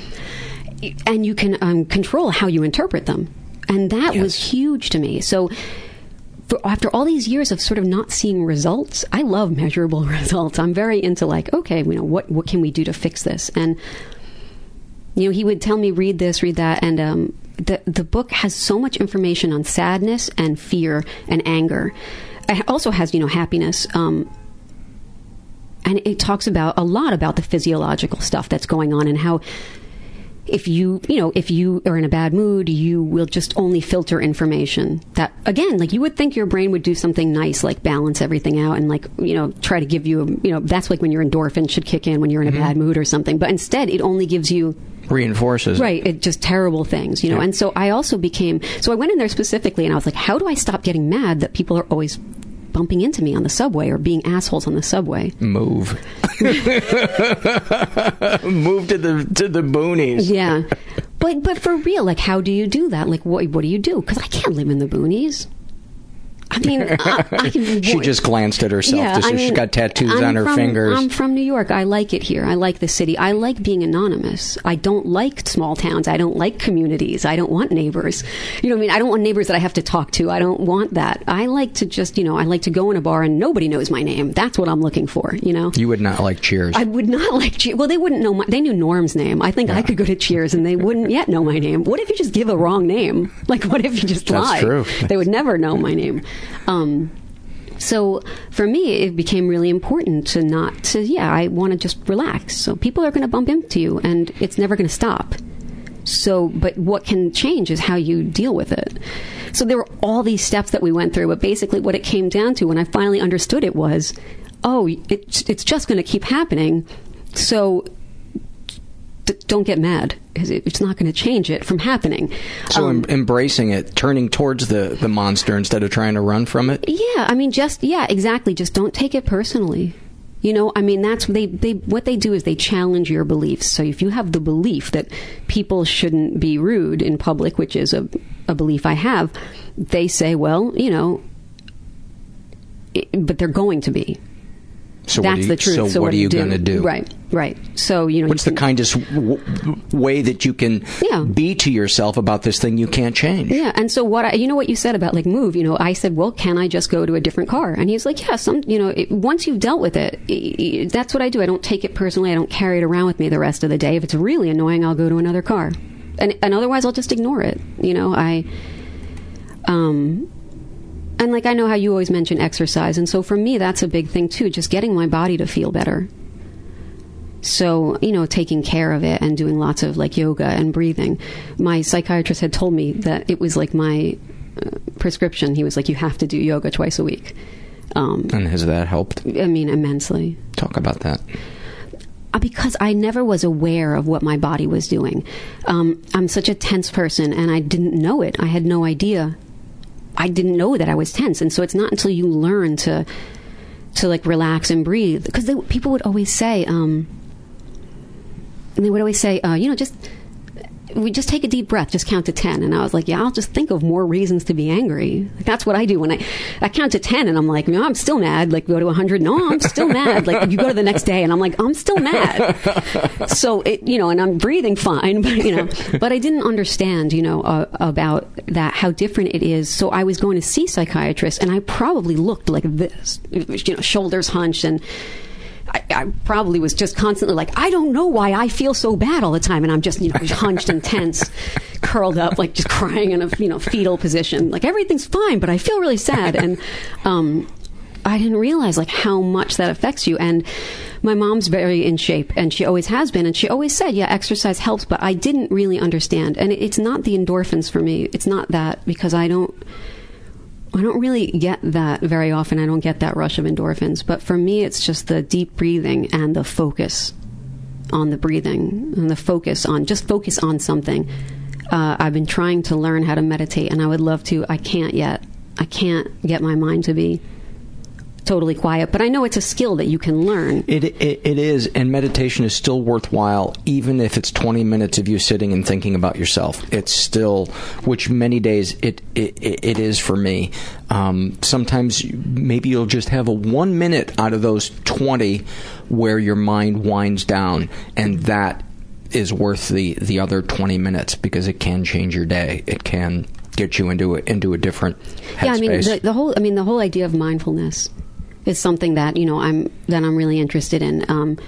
And you can um, control how you interpret them. And that was huge to me. So after all these years of sort of not seeing results, I love measurable results. I'm very into like, okay, you know, what, what can we do to fix this? And, you know, he would tell me, read this, read that. And um, the the book has so much information on sadness and fear and anger. It also has you know happiness. Um, and it talks about a lot about the physiological stuff that's going on and how if you you know if you are in a bad mood you will just only filter information that again like you would think your brain would do something nice like balance everything out and like you know try to give you a, you know that's like when your endorphin should kick in when you're in a Mm-hmm. bad mood or something but instead it only gives you Reinforces. right it just terrible things you know Yeah. and so i also became so i went in there specifically and i was like how do i stop getting mad that people are always bumping into me on the subway or being assholes on the subway Move. Move to the to the boonies. Yeah, but but for real, like, how do you do that? Like, what what do you do? Because I can't live in the boonies. I mean, I, I can. She just glanced at herself. Yeah, I she's mean, got tattoos I'm on her from- fingers. I'm from New York. I like it here. I like the city. I like being anonymous. I don't like small towns. I don't like communities. I don't want neighbors. You know what I mean? I don't want neighbors that I have to talk to. I don't want that. I like to just, you know, I like to go in a bar and nobody knows my name. That's what I'm looking for, you know? you would not like Cheers. I would not like Cheers. Well, they wouldn't know my. They knew Norm's name. I think I could go to Cheers and they wouldn't yet know my name. What if you just give a wrong name? Like, what if you just lied? That's lie? true. They would never know my name. Um, so for me, it became really important to not to. Yeah, I want to just relax. So people are going to bump into you, and it's never going to stop. So, but what can change is how you deal with it. So there were all these steps that we went through, but basically what it came down to when I finally understood it was, oh, it's it's just going to keep happening. So d- don't get mad because it, it's not going to change it from happening. so Um, em- embracing it, turning towards the the monster instead of trying to run from it. Yeah, I mean, just yeah, exactly. Just don't take it personally. You know, I mean, that's they they what they do is they challenge your beliefs. So if you have the belief that people shouldn't be rude in public, which is a a belief I have, they say, well, you know, i- but they're going to be. So that's you- the truth. So, what, are you going to do? Right, right. So you know, What's you the can- kindest w- w- way that you can Yeah. be to yourself about this thing you can't change? Yeah, and so what I, you know what you said about like move, you know, I said, well, can I just go to a different car? And he's like, yeah, some, you know, it, once you've dealt with it, i- i- that's what I do. I don't take it personally. I don't carry it around with me the rest of the day. If it's really annoying, I'll go to another car, and and otherwise, I'll just ignore it. You know, I, um, and like I know how you always mention exercise, and so for me, that's a big thing too. Just getting my body to feel better. So, you know, taking care of it and doing lots of like yoga and breathing. My psychiatrist had told me that it was like my uh, prescription. He was like, you have to do yoga twice a week. Um, And has that helped? I mean, immensely. Talk about that. Uh, Because I never was aware of what my body was doing. Um, I'm such a tense person, and I didn't know it. I had no idea. I didn't know that I was tense, and so it's not until you learn to to like relax and breathe. Because people would always say, um, and they would always say, uh, you know, just we just take a deep breath, just count to ten. And I was like, yeah, I'll just think of more reasons to be angry. Like, that's what I do when I I count to ten, and I'm like, no, I'm still mad. Like go to hundred, no, I'm still mad. Like you go to the next day, and I'm like, I'm still mad. so it, you know, and I'm breathing fine, but you know, but I didn't understand, you know, uh, about that how different it is. So I was going to see psychiatrists, and I probably looked like this, you know, shoulders hunched and. I, I probably was just constantly like, I don't know why I feel so bad all the time, and I'm just you know hunched and tense, curled up, like just crying in a you know fetal position. Like everything's fine, but I feel really sad, and um, I didn't realize like how much that affects you. And my mom's very in shape, and she always has been, and she always said, yeah, exercise helps, but I didn't really understand. And it, it's not the endorphins for me. It's not that because I don't. I don't really get that very often. I don't get that rush of endorphins. But for me, it's just the deep breathing and the focus on the breathing and the focus on just focus on something. Uh, I've been trying to learn how to meditate, and I would love to. I can't yet. I can't get my mind to be totally quiet, but I know it's a skill that you can learn. It, it it is, and meditation is still worthwhile, even if it's twenty minutes of you sitting and thinking about yourself. It's still, which many days it it, it is for me. Um, sometimes maybe you'll just have a one minute out of those twenty where your mind winds down, and that is worth the the other twenty minutes because it can change your day. It can get you into a, into a different headspace. Yeah, I mean the, the whole. I mean the whole idea of mindfulness is something that you know I'm that I'm really interested in. Um,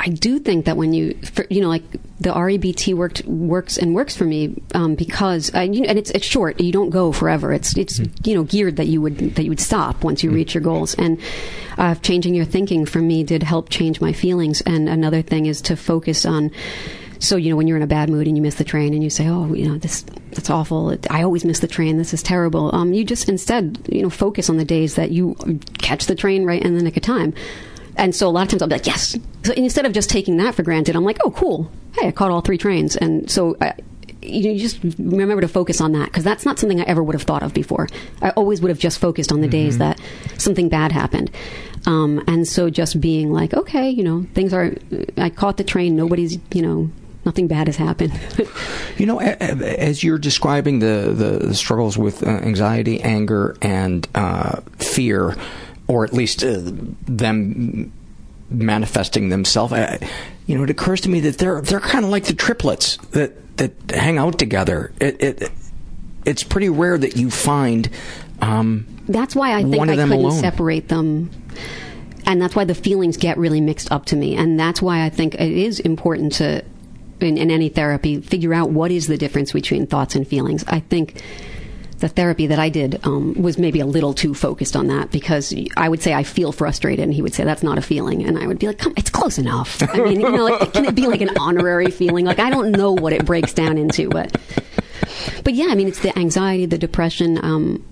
I do think that when you, for, you know, like the REBT worked works and works for me um, because, uh, you and it's it's short. You don't go forever. It's it's you know geared that you would that you would stop once you reach your goals. And uh, changing your thinking for me did help change my feelings. And another thing is to focus on. So you know when you're in a bad mood and you miss the train and you say, "Oh, you know this that's awful. I always miss the train. This is terrible." Um, you just instead you know focus on the days that you catch the train right in the nick of time. And so a lot of times I'll be like, yes. So instead of just taking that for granted, I'm like, oh, cool. Hey, I caught all three trains. And so I, you just remember to focus on that because that's not something I ever would have thought of before. I always would have just focused on the days that something bad happened. Um, and so just being like, okay, you know, things are, I caught the train. Nobody's, you know, nothing bad has happened. You know, as you're describing the, the, struggles with uh, anxiety, anger, and uh, fear, or at least uh, them manifesting themselves, uh, you know, it occurs to me that they're they're kind of like the triplets that that hang out together. It, it it's pretty rare that you find. Um, that's why I think I couldn't alone. separate them. And that's why the feelings get really mixed up to me. And that's why I think it is important to, in, in any therapy, figure out what is the difference between thoughts and feelings. I think the therapy that I did um, was maybe a little too focused on that because I would say I feel frustrated, and he would say that's not a feeling, and I would be like, "Come, it's close enough." I mean, you know, like, can it be like an honorary feeling? Like I don't know what it breaks down into, but but yeah, I mean, it's the anxiety, the depression. Um,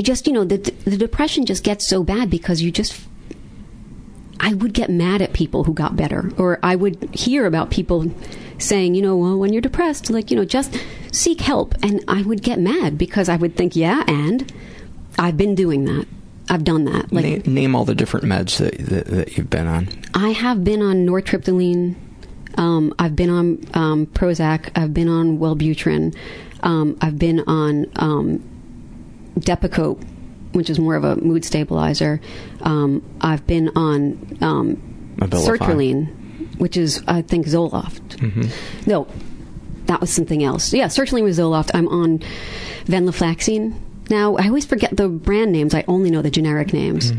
just you know the the depression just gets so bad because you just I would get mad at people who got better, or I would hear about people saying, you know, well, when you're depressed, like, you know, just seek help. And I would get mad because I would think, yeah, and I've been doing that. I've done that. Like, na- name all the different meds that, that, that you've been on. I have been on nortriptyline. Um, I've been on um, Prozac. I've been on Wellbutrin. Um, I've been on um, Depakote, which is more of a mood stabilizer. Um, I've been on um, sertraline, which is I think Zoloft. No, that was something else. Yeah, sertraline was Zoloft. I'm on venlafaxine now. I always forget the brand names. I only know the generic names.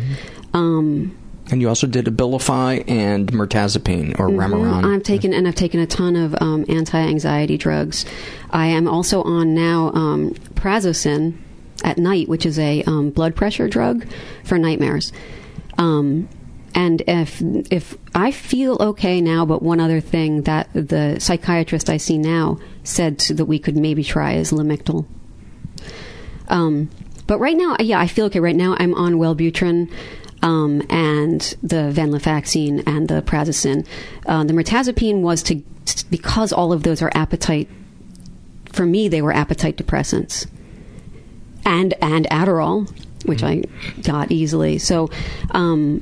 Um, And you also did Abilify and Mirtazapine or Remeron. I've taken and I've taken a ton of um, anti-anxiety drugs. I am also on now um, Prazosin at night, which is a um, blood pressure drug for nightmares. Um, and if if I feel okay now, but one other thing that the psychiatrist I see now said that we could maybe try is Lamictal. Um, but right now, yeah, I feel okay. Right now, I'm on Wellbutrin um, and the venlafaxine and the prazosin. Uh, the mirtazapine was to because all of those are appetite. For me, they were appetite depressants, and and Adderall, which I got easily. So. Um,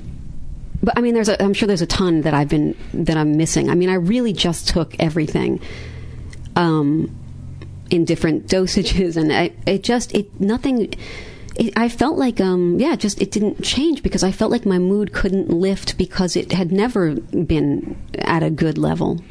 but I mean, there's a, I'm sure there's a ton that I've been that I'm missing. I mean, I really just took everything. Um, in different dosages and I, it just it nothing it, i felt like um yeah just it didn't change because i felt like my mood couldn't lift because it had never been at a good level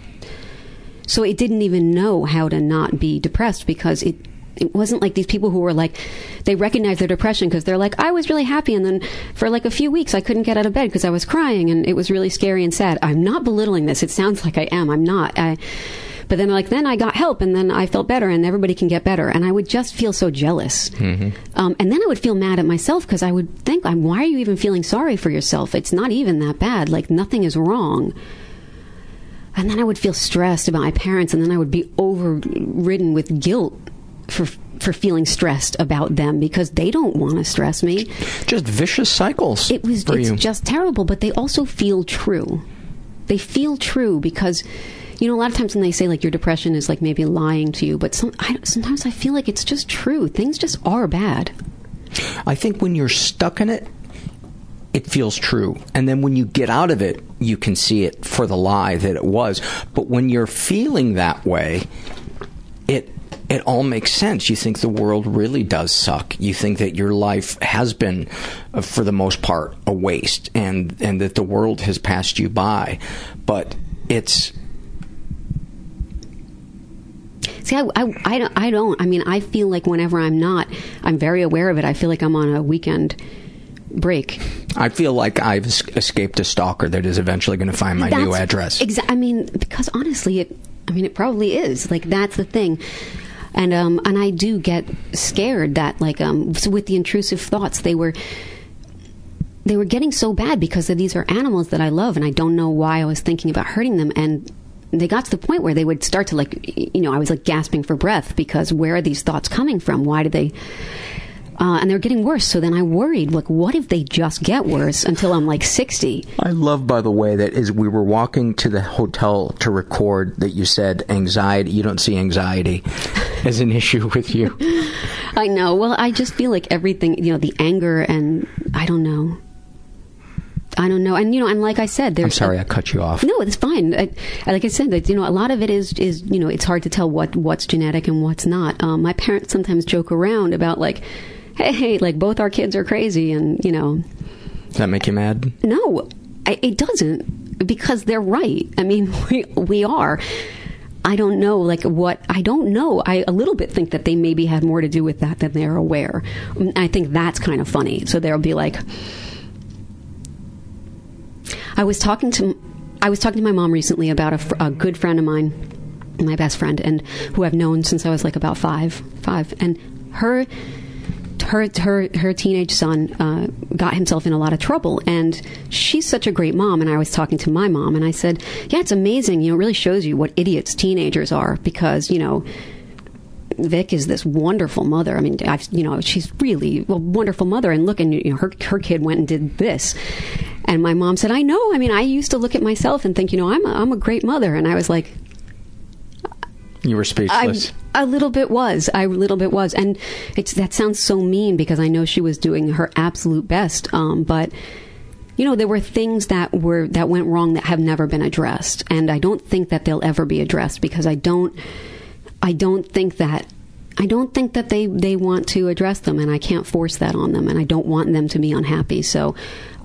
so it didn't even know how to not be depressed because it it wasn't like these people who were like they recognize their depression because they're like i was really happy and then for like a few weeks i couldn't get out of bed because i was crying and it was really scary and sad. I'm not belittling this. It sounds like i am. I'm not. I but then like then i got help and then i felt better and everybody can get better and i would just feel so jealous. Um, and then i would feel mad at myself because i would think "I'm- why are you even feeling sorry for yourself? It's not even that bad. Like nothing is wrong. And then I would feel stressed about my parents, and then I would be overridden with guilt for for feeling stressed about them because they don't want to stress me. Just vicious cycles. It was it's you. just terrible, but they also feel true. They feel true because you know a lot of times when they say like your depression is like maybe lying to you, but some, I, sometimes I feel like it's just true. Things just are bad. I think when you're stuck in it, it feels true. And then when you get out of it, you can see it for the lie that it was. But when you're feeling that way, it it all makes sense. You think the world really does suck. You think that your life has been, uh, for the most part, a waste, and and that the world has passed you by. But it's See, I, I, I, don't, I don't. I mean, I feel like whenever I'm not, I'm very aware of it. I feel like I'm on a weekend break. I feel like I've escaped a stalker that is eventually going to find my new address. exa- I mean, because honestly, it. I mean, it probably is. Like that's the thing. And um, and I do get scared that like um, with the intrusive thoughts, they were they were getting so bad because these are animals that I love, and I don't know why I was thinking about hurting them. And they got to the point where they would start to like, you know, I was like gasping for breath because where are these thoughts coming from? Why do they? Uh, and they're getting worse. So then I worried, like, what if they just get worse until I'm like 60? I love, by the way, that as we were walking to the hotel to record, that you said anxiety. You don't see anxiety as an issue with you. I know. Well, I just feel like everything, you know, the anger and I don't know. I don't know. And you know, and like I said, there's I'm sorry, I cut you off. No, it's fine. I, like I said, that you know, a lot of it is is you know, it's hard to tell what what's genetic and what's not. Um, my parents sometimes joke around about like, hey, like both our kids are crazy, and you know, Does that make you mad? no, I, it doesn't because they're right. I mean, we we are. I don't know, like what I don't know. I a little bit think that they maybe had more to do with that than they're aware. I think that's kind of funny. So they'll be like, I was talking to, I was talking to my mom recently about a, a good friend of mine, my best friend, and who I've known since I was like about five, five, and her her her her teenage son uh, got himself in a lot of trouble, and she's such a great mom. And I was talking to my mom, and I said, "Yeah, it's amazing. You know, it really shows you what idiots teenagers are because you know." Vic is this wonderful mother. I mean, I've, you know, she's really a wonderful mother. And look, and you know, her her kid went and did this. And my mom said, "I know. I mean, I used to look at myself and think, you know, I'm a, I'm a great mother." And I was like, You were speechless. I, a little bit was. I a little bit was, and it's that sounds so mean because I know she was doing her absolute best. Um, but you know, there were things that were that went wrong that have never been addressed, and I don't think that they'll ever be addressed because I don't. I don't think that. I don't think that they, they want to address them, and I can't force that on them, and I don't want them to be unhappy. So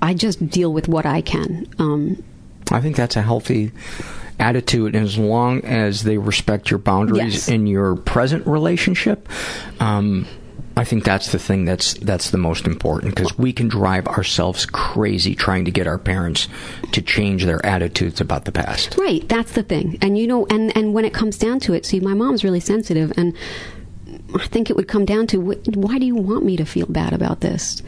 I just deal with what I can. Um, I think that's a healthy attitude as long as they respect your boundaries Yes. in your present relationship. Um, I think that's the thing that's that's the most important because we can drive ourselves crazy trying to get our parents to change their attitudes about the past. Right, that's the thing. And you know, and and when it comes down to it, see, my mom's really sensitive, and I think it would come down to wh- why do you want me to feel bad about this?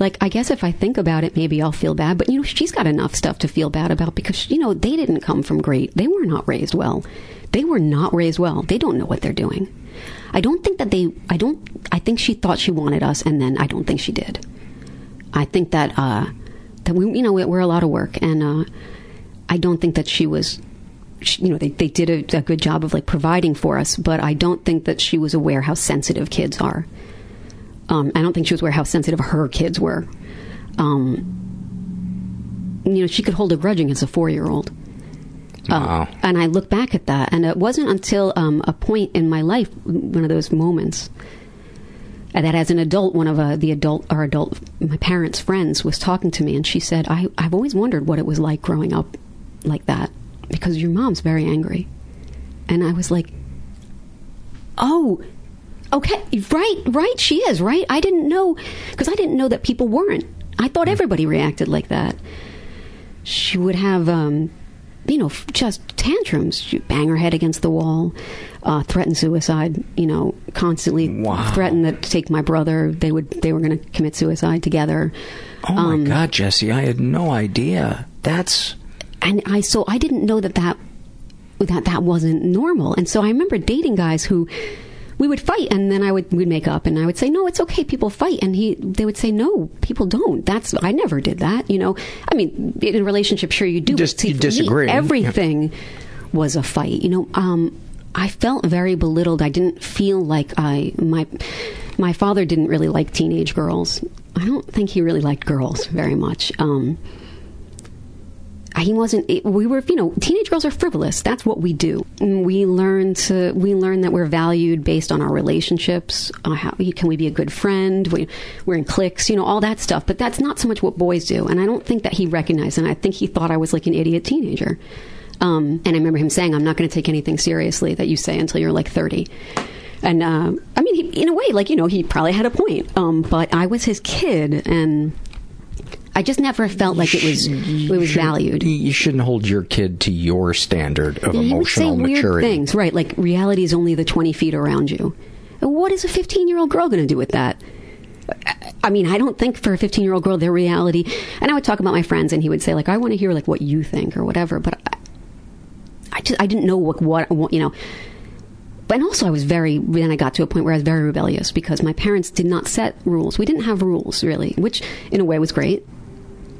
Like, I guess if I think about it, maybe I'll feel bad. But you know, she's got enough stuff to feel bad about because you know they didn't come from great. They were not raised well. They were not raised well. They don't know what they're doing. I don't think that they. I don't. I think she thought she wanted us, and then I don't think she did. I think that uh, that we, you know, we're a lot of work, and uh, I don't think that she was. You know, they they did a, a good job of like providing for us, but I don't think that she was aware how sensitive kids are. Um, I don't think she was aware how sensitive her kids were. Um, you know, she could hold a grudge against a four-year-old. Wow. Uh, and I look back at that, and it wasn't until um, a point in my life, one of those moments, uh, that as an adult, one of uh, the adult or adult my parents' friends was talking to me, and she said, I, "I've always wondered what it was like growing up like that because your mom's very angry," and I was like, "Oh." Okay, right, right. She is right. I didn't know because I didn't know that people weren't. I thought everybody reacted like that. She would have, um, you know, just tantrums. She'd bang her head against the wall, uh, threaten suicide. You know, constantly Wow. threaten that to take my brother. They would. They were going to commit suicide together. Oh my Um, God, Jessie, I had no idea. That's and I so I didn't know that that that that wasn't normal. And so I remember dating guys who we would fight, and then I would we'd make up, and I would say, "No, it's okay. People fight," and he they would say, "No, people don't. That's I never did that." You know, I mean, in a relationship, sure you do. Just- you for me, disagree. Yeah. everything was a fight. You know, um, I felt very belittled. I didn't feel like I my my father didn't really like teenage girls. I don't think he really liked girls very much. Um, he wasn't we were you know teenage girls are frivolous. That's what we do. We learn to we learn that we're valued based on our relationships uh, how can we be a good friend? We, we're in cliques you know all that stuff. But that's not so much what boys do. And i don't think that he recognized and i think he thought i was like an idiot teenager. Um, and i remember him saying i'm not going to take anything seriously that you say until you're like 30 and uh, i mean he, in a way like you know he probably had a point. Um, but i was his kid and I just never felt like it was it was valued. You shouldn't hold your kid to your standard of he would say emotional weird maturity. things, right? Like reality is only the twenty feet around you. What is a fifteen-year-old girl going to do with that? I mean, I don't think for a 15 year old girl, their reality. And I would talk about my friends, and he would say, like, I want to hear like what you think or whatever. But I, I just I didn't know what, what what you know. And also, I was very. Then I got to a point where I was very rebellious because my parents did not set rules. We didn't have rules really, which in a way was great,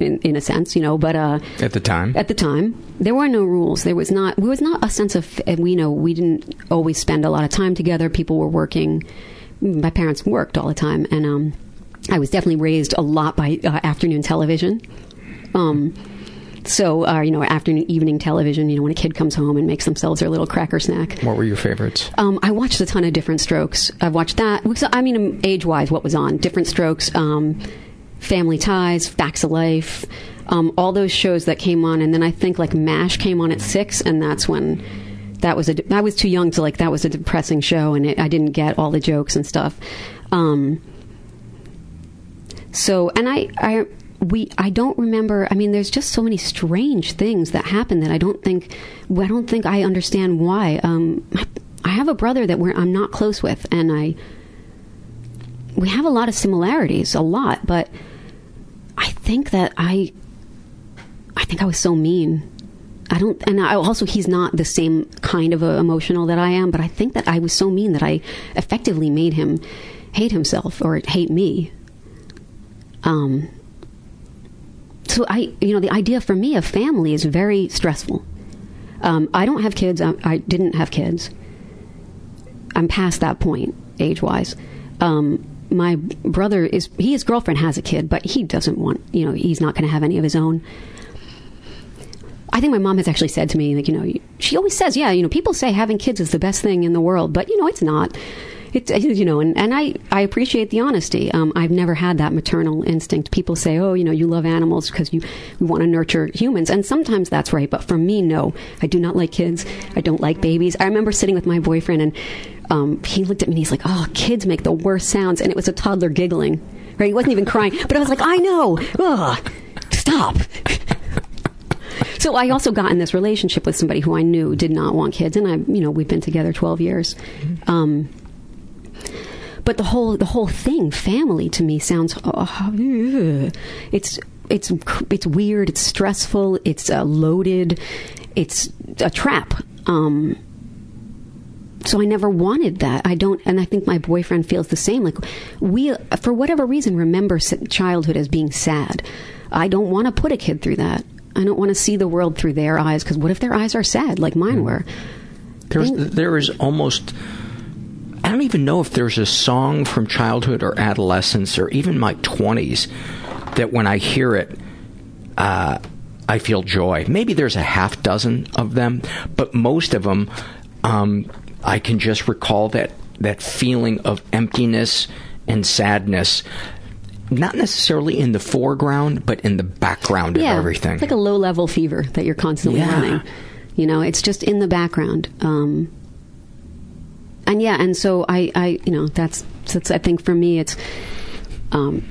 in in a sense, you know. But uh, At the time, at the time, there were no rules. There was not. There was not a sense of. And we know we didn't always spend a lot of time together. People were working. My parents worked all the time, and um, I was definitely raised a lot by uh, afternoon television. Um, so uh, you know, afternoon evening television. You know, when a kid comes home and makes themselves their little cracker snack. what were your favorites? Um, I watched a ton of Diff'rent Strokes. I've watched that. I mean, age wise, what was on? Diff'rent Strokes, um, Family Ties, Facts of Life, um, all those shows that came on. And then I think like MASH came on at six, and that's when that was a a. I was too young to like that was a depressing show, and it, I didn't get all the jokes and stuff. Um, so, and I, I, we, I don't remember. I mean, there's just so many strange things that happen that I don't think, I don't think I understand why. Um, I have a brother that I'm not close with, and I, we have a lot of similarities, a lot, but I think that I, I think I was so mean. I don't, and I also he's not the same kind of emotional that I am, but I think that I was so mean that I effectively made him hate himself or hate me. Um, so I, you know, the idea for me of family is very stressful. Um, I don't have kids. I, I didn't have kids. I'm past that point age wise. Um, my brother is he his girlfriend has a kid, but he doesn't want you know he's not going to have any of his own. I think my mom has actually said to me like you know she always says yeah you know people say having kids is the best thing in the world, but you know it's not. It, you know, and, and I, I appreciate the honesty. Um, I've never had that maternal instinct. People say, oh, you know, you love animals because you, you want to nurture humans. And sometimes that's right. But for me, no. I do not like kids. I don't like babies. I remember sitting with my boyfriend and um, he looked at me and he's like, oh, kids make the worst sounds. And it was a toddler giggling. Right? He wasn't even crying. But I was like, I know. Ugh, stop. so I also got in this relationship with somebody who I knew did not want kids. And I, you know, we've been together 12 years. Um, but the whole the whole thing, family, to me sounds oh, it's it's it's weird. It's stressful. It's uh, loaded. It's a trap. Um, so I never wanted that. I don't, and I think my boyfriend feels the same. Like we, for whatever reason, remember childhood as being sad. I don't want to put a kid through that. I don't want to see the world through their eyes because what if their eyes are sad like mine were? There's, there is almost. I don't even know if there's a song from childhood or adolescence or even my 20s that when I hear it, uh, I feel joy. Maybe there's a half dozen of them, but most of them, um, I can just recall that, that feeling of emptiness and sadness. Not necessarily in the foreground, but in the background yeah, of everything. It's like a low level fever that you're constantly Yeah. running. You know, it's just in the background. Um, and yeah, and so I, I, you know, that's, that's I think for me, it's, um,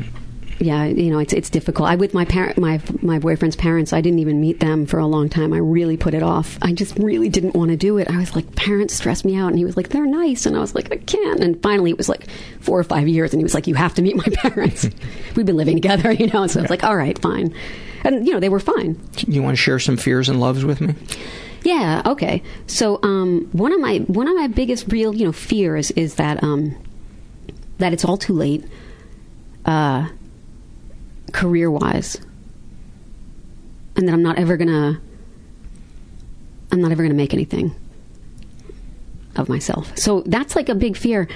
yeah, you know, it's it's difficult. I with my parent, my my boyfriend's parents, I didn't even meet them for a long time. I really put it off. I just really didn't want to do it. I was like, parents stress me out, and he was like, they're nice, and I was like, I can't. And finally, it was like four or five years, and he was like, you have to meet my parents. We've been living together, you know. So I was like, all right, fine. And you know, they were fine. You want to share some fears and loves with me? Yeah. Okay. So um, one of my one of my biggest real you know fears is that um, that it's all too late, uh, career wise, and that I'm not ever gonna I'm not ever gonna make anything of myself. So that's like a big fear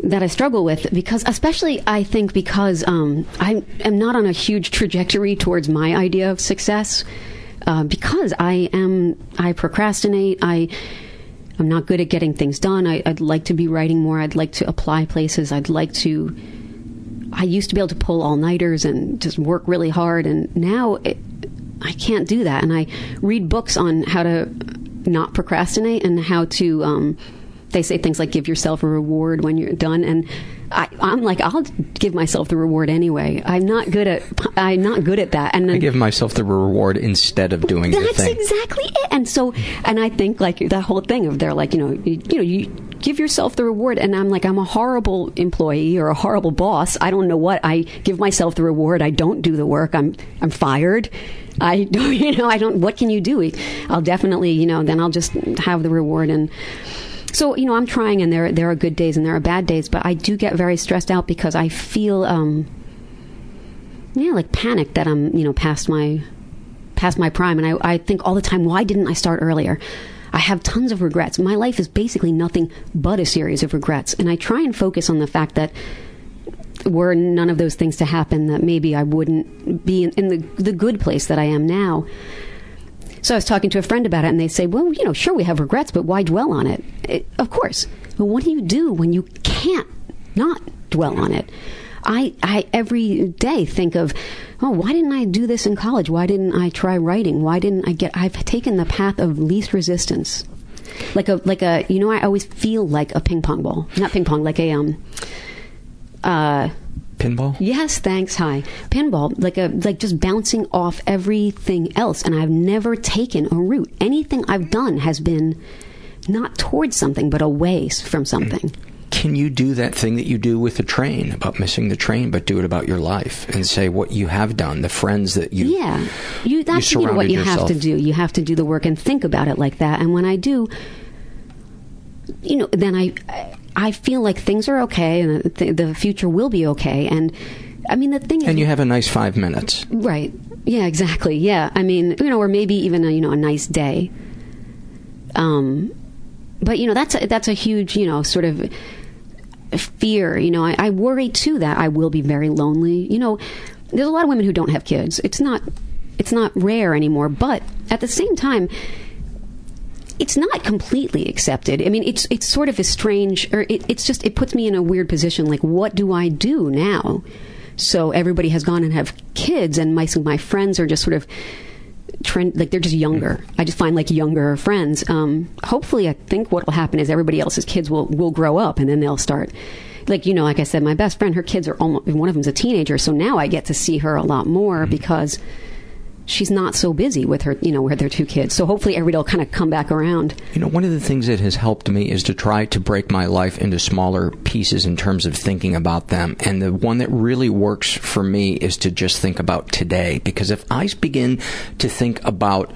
that I struggle with because, especially, I think because um, I am not on a huge trajectory towards my idea of success. Uh, because I am, I procrastinate. I, I'm not good at getting things done. I, I'd like to be writing more. I'd like to apply places. I'd like to. I used to be able to pull all nighters and just work really hard, and now it, I can't do that. And I read books on how to not procrastinate and how to um, they say things like give yourself a reward when you're done and I, I'm like I'll give myself the reward anyway. I'm not good at I'm not good at that. And I give myself the reward instead of doing the that's exactly it. And so, and I think like that whole thing of they're like, you know, you, you know, you give yourself the reward, and I'm like, I'm a horrible employee or a horrible boss. I don't know what. I give myself the reward. I don't do the work. I'm I'm fired. I don't, you know, I don't. What can you do? I'll definitely, you know, then I'll just have the reward and. So you know, I'm trying, and there there are good days and there are bad days, but I do get very stressed out because I feel, um, yeah, like panic that I'm you know past my past my prime, and I I think all the time, why didn't I start earlier? I have tons of regrets. My life is basically nothing but a series of regrets, and I try and focus on the fact that were none of those things to happen, that maybe I wouldn't be in, in the the good place that I am now. So I was talking to a friend about it, and they say, "Well, you know, sure we have regrets, but why dwell on it? it of course. But what do you do when you can't not dwell on it? I, I every day think of, oh, why didn't I do this in college? Why didn't I try writing? Why didn't I get? I've taken the path of least resistance, like a like a you know. I always feel like a ping pong ball, not ping pong, like a um, uh, Pinball? Yes, thanks. Hi. Pinball, like a like just bouncing off everything else and I've never taken a route. Anything I've done has been not towards something but away from mm. something. Can you do that thing that you do with the train about missing the train, but do it about your life and say what you have done, the friends that you yeah, you that's you you know, what you have to do. You have to do the work and think about it like that. And when I do, you know, then I I feel like things are okay and the, the future will be okay. And I mean, the thing is, and you have a nice five minutes. Right. Yeah, exactly. Yeah. I mean, you know, or maybe even a, you know, a nice day. Um, but you know, that's a, that's a huge, you know, sort of fear. You know, I, I worry too that I will be very lonely. You know, there's a lot of women who don't have kids. It's not, it's not rare anymore. But at the same time, it's not completely accepted. I mean, it's it's sort of a strange, or it, it's just it puts me in a weird position. Like, what do I do now? So everybody has gone and have kids, and my my friends are just sort of trend like they're just younger. I just find like younger friends. Um, hopefully, I think what will happen is everybody else's kids will will grow up, and then they'll start. Like you know, like I said, my best friend, her kids are almost one of them's a teenager, so now I get to see her a lot more because she's not so busy with her, you know, with her two kids. So hopefully everybody will kind of come back around. You know, one of the things that has helped me is to try to break my life into smaller pieces in terms of thinking about them. And the one that really works for me is to just think about today. Because if I begin to think about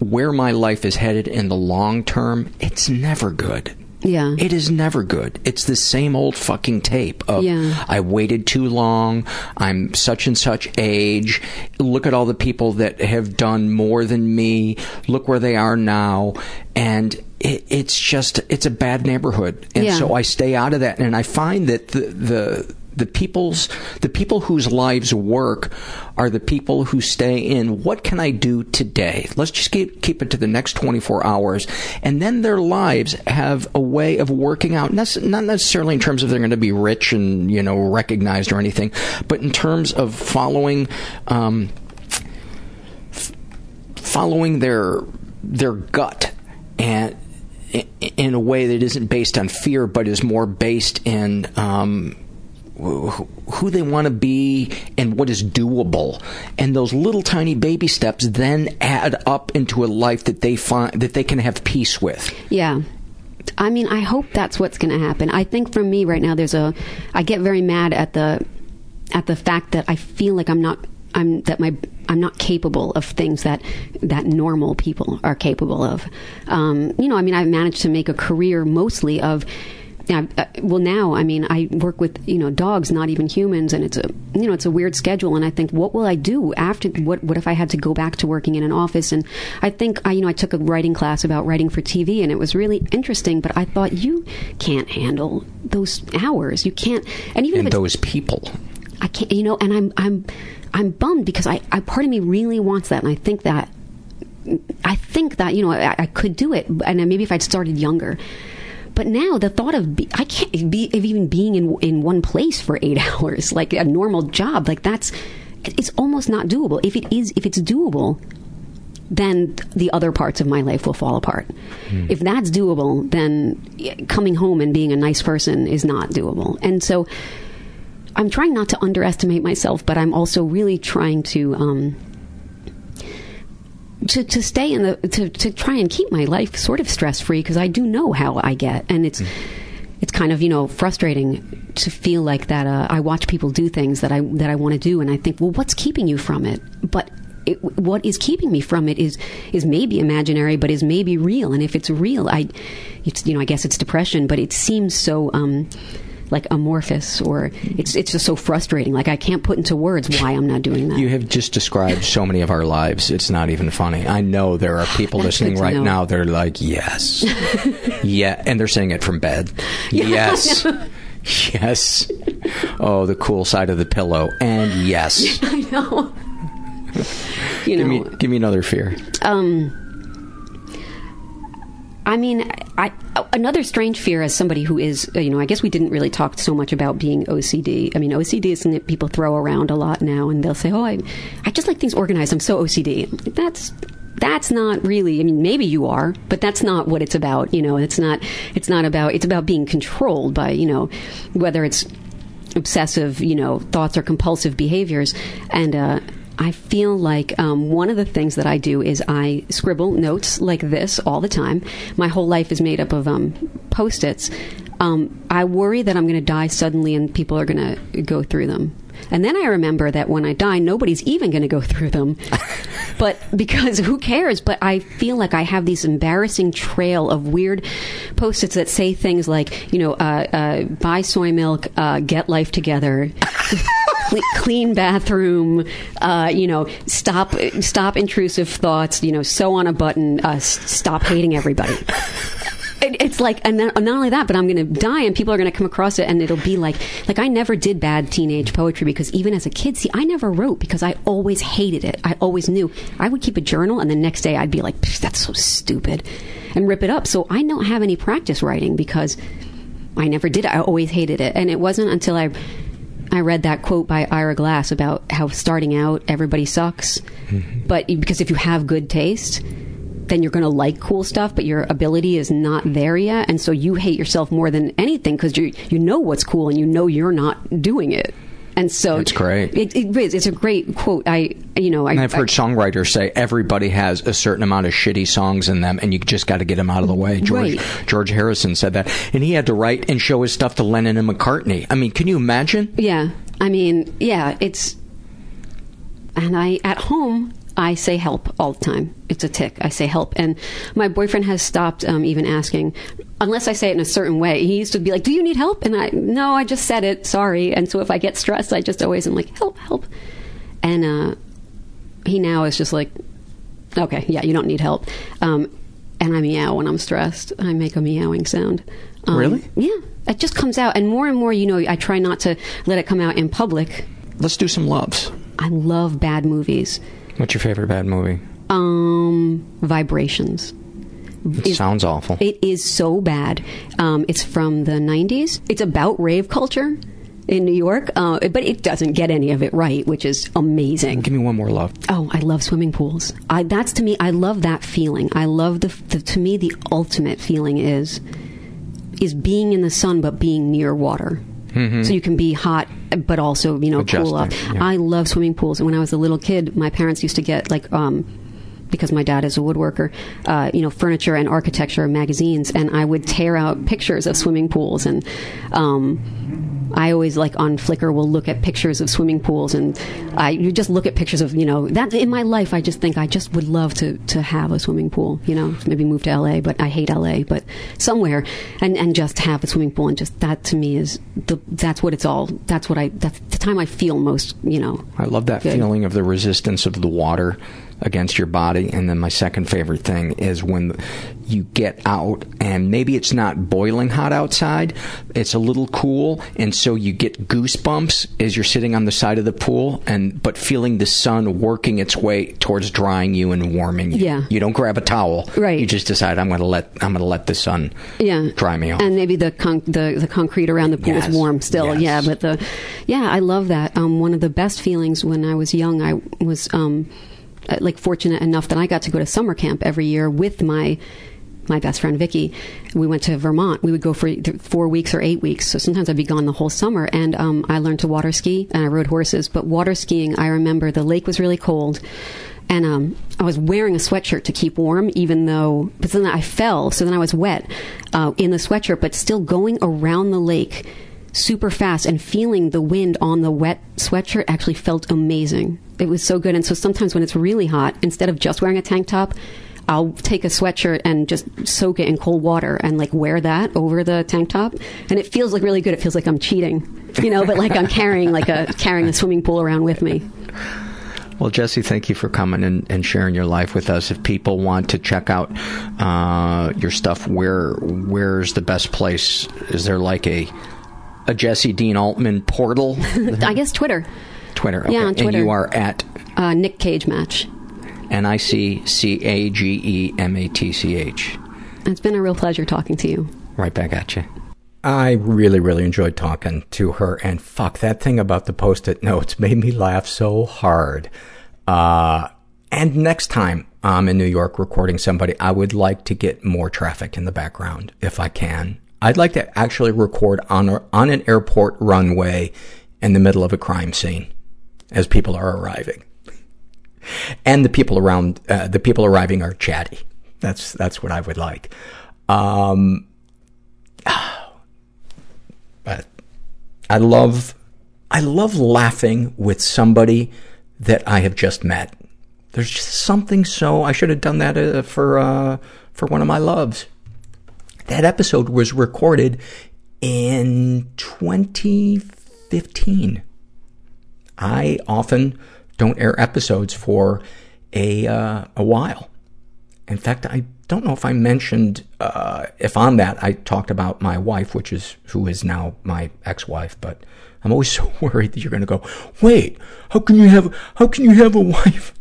where my life is headed in the long term, it's never good. Yeah. It is never good. It's the same old fucking tape of Yeah. I waited too long, I'm such and such age, look at all the people that have done more than me, look where they are now, and it, it's just it's a bad neighborhood. And Yeah. so I stay out of that and I find that the the the people's the people whose lives work are the people who stay in. What can I do today? Let's just keep keep it to the next 24 hours. And then their lives have a way of working out. Not necessarily in terms of they're going to be rich and you know recognized or anything but in terms of following um, f- following their their gut and in a way that isn't based on fear but is more based in um, who they want to be and what is doable and those little tiny baby steps then add up into a life that they find that they can have peace with Yeah. I mean, I hope that's what's going to happen. I think for me right now, there's a. I get very mad at the, at the fact that I feel like I'm not. I'm that my. I'm not capable of things that that normal people are capable of. Um, you know, I mean, I've managed to make a career mostly of. Yeah, uh, well, now I mean, I work with you know dogs, not even humans, and it's a you know it's a weird schedule. And I think, what will I do after? What what if I had to go back to working in an office? And I think I you know I took a writing class about writing for TV, and it was really interesting. But I thought you can't handle those hours. You can't, and even and if those people I can't, you know, and I'm I'm I'm bummed because I, I part of me really wants that, and I think that I think that you know I, I could do it, and maybe if I'd started younger. But now the thought of be, I can't be of even being in in one place for eight hours, like a normal job, like that's it's almost not doable. If it is, if it's doable, then the other parts of my life will fall apart. If that's doable, then coming home and being a nice person is not doable. And so I'm trying not to underestimate myself, but I'm also really trying to um, to to stay in the to to try and keep my life sort of stress free because I do know how I get, and it's it's kind of you know frustrating to feel like that. Uh, I watch people do things that I that I want to do, and I think, well, what's keeping you from it? But it, what is keeping me from it is is maybe imaginary, but is maybe real. And if it's real, I, it's you know, I guess it's depression, but it seems so. Um, like amorphous, or it's it's just so frustrating. Like I can't put into words why I'm not doing that. You have just described so many of our lives. It's not even funny. I know there are people listening right know. now. They're like, yes, yeah, and they're saying it from bed. Yeah, yes, yes. Oh, the cool side of the pillow, and yes. I know. you give know, me give me another fear. Um, I mean, I, another strange fear as somebody who is, uh, you know, I guess we didn't really talk so much about being OCD. I mean, OCD is something that people throw around a lot now, and they'll say, "Oh, I, I just like things organized. I'm so OCD." That's that's not really. I mean, maybe you are, but that's not what it's about. You know, it's not. It's not about. It's about being controlled by, you know, whether it's obsessive, you know, thoughts or compulsive behaviors. And uh, I feel like um, one of the things that I do is I scribble notes like this all the time. My whole life is made up of um, post its. Um, I worry that I'm going to die suddenly and people are going to go through them. And then I remember that when I die, nobody's even going to go through them. but because who cares? But I feel like I have this embarrassing trail of weird post its that say things like, you know, uh, uh, buy soy milk, uh, get life together. Cle- clean bathroom, uh, you know, stop stop intrusive thoughts, you know, sew on a button, uh, stop hating everybody. It, it's like, and not only that, but I'm going to die, and people are going to come across it, and it'll be like, like I never did bad teenage poetry because even as a kid, see, I never wrote because I always hated it. I always knew I would keep a journal, and the next day I'd be like, that's so stupid, and rip it up. So I don't have any practice writing because I never did. I always hated it, and it wasn't until I I read that quote by Ira Glass about how starting out everybody sucks, mm-hmm. but because if you have good taste, then you're going to like cool stuff, but your ability is not there yet, and so you hate yourself more than anything because you you know what's cool and you know you're not doing it. And so it's great. It, it is. It's a great quote. I, you know, I, I've heard I- songwriters say everybody has a certain amount of shitty songs in them, and you just got to get them out of the way. George Right. George Harrison said that, and he had to write and show his stuff to Lennon and McCartney. I mean, can you imagine? Yeah, I mean, yeah, it's. And I, at home, I say help all the time. It's a tick. I say help. And my boyfriend has stopped um, even asking, unless I say it in a certain way. He used to be like, Do you need help? And I, no, I just said it. Sorry. And so if I get stressed, I just always am like, Help, help. And uh, he now is just like, Okay, yeah, you don't need help. Um, and I meow when I'm stressed. I make a meowing sound. Um, Really? Yeah. It just comes out. And more and more, you know, I try not to let it come out in public. Let's do some loves. I love bad movies. What's your favorite bad movie? Um, Vibrations. It sounds awful. It is so bad. Um, it's from the 90s. It's about rave culture in New York, uh, but it doesn't get any of it right, which is amazing. Give me one more love. Oh, I love swimming pools. I, that's to me, I love that feeling. I love the, the, to me, the ultimate feeling is, is being in the sun, but being near water. Mhm. So you can be hot, but also, you know, cool off. Yeah. I love swimming pools. And when I was a little kid, my parents used to get like, um, because my dad is a woodworker, uh, you know, furniture and architecture magazines, and I would tear out pictures of swimming pools. And um, I always like on Flickr will look at pictures of swimming pools, and I you just look at pictures of you know that in my life. I just think I just would love to to have a swimming pool. You know, maybe move to LA, but I hate LA, but somewhere and and just have a swimming pool, and just that to me is the that's what it's all. That's what I that's the time I feel most. You know, I love that Good. feeling of the resistance of the water against your body. And then my second favorite thing is when you get out and maybe it's not boiling hot outside, it's a little cool, and so you get goosebumps as you're sitting on the side of the pool, and but feeling the sun working its way towards drying you and warming you. Yeah. You don't grab a towel. Right. You just decide I'm going to let I'm going to let the sun yeah dry me off. and maybe the con- the the concrete around the pool Yes, is warm still yes. yeah but the yeah i love that um one of the best feelings when i was young i was um uh, like fortunate enough that I got to go to summer camp every year with my my best friend Vicky. We went to Vermont. We would go for four weeks or eight weeks. So sometimes I'd be gone the whole summer. And um, I learned to water ski and I rode horses. But water skiing, I remember the lake was really cold. And um, I was wearing a sweatshirt to keep warm, even though. But then I fell, so then I was wet uh, in the sweatshirt, but still going around the lake super fast and feeling the wind on the wet sweatshirt actually felt amazing. It was so good. And so sometimes when it's really hot, instead of just wearing a tank top, I'll take a sweatshirt and just soak it in cold water and like wear that over the tank top, and it feels like really good. It feels like I'm cheating, you know, but like I'm carrying like a carrying a swimming pool around with me. Well, Jessie, thank you for coming and, and sharing your life with us. If people want to check out uh, your stuff, where where's the best place? Is there like a a Jessie Dean Altman portal? I guess Twitter. Twitter. Okay. Yeah, on Twitter. And you are at Uh, Nick Cage match. N I C C A G E M A T C H. It's been a real pleasure talking to you. Right back at you. I really, really enjoyed talking to her, and fuck, that thing about the post-it notes made me laugh so hard. Uh, and next time I'm in New York recording somebody, I would like to get more traffic in the background, if I can. I'd like to actually record on, a, on an airport runway in the middle of a crime scene as people are arriving. And the people around, uh, the people arriving are chatty. That's, that's what I would like. Um, but I love, I love laughing with somebody that I have just met. There's just something so, I should have done that uh, for, uh, for one of my loves. That episode was recorded in 2015. I often don't air episodes for a, uh, a while. In fact, I don't know if I mentioned, uh, if on that I talked about my wife, which is, who is now my ex-wife, but I'm always so worried that you're going to go, wait, how can you have, how can you have a wife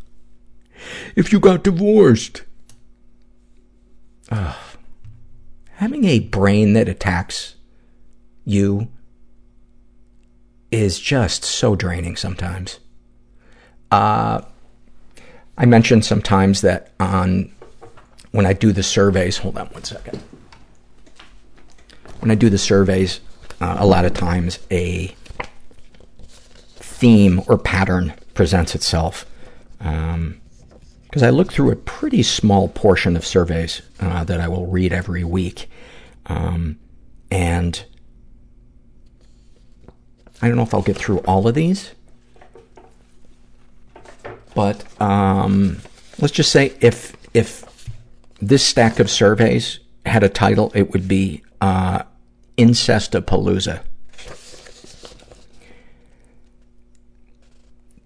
if you got divorced? Ugh. Having a brain that attacks you is just so draining sometimes. Uh, I mentioned sometimes that on when I do the surveys, hold on one second. When I do the surveys, uh, a lot of times a theme or pattern presents itself. Um, because I look through a pretty small portion of surveys uh, that I will read every week. Um, and I don't know if I'll get through all of these, but um, let's just say if if this stack of surveys had a title, it would be uh, Incestapalooza.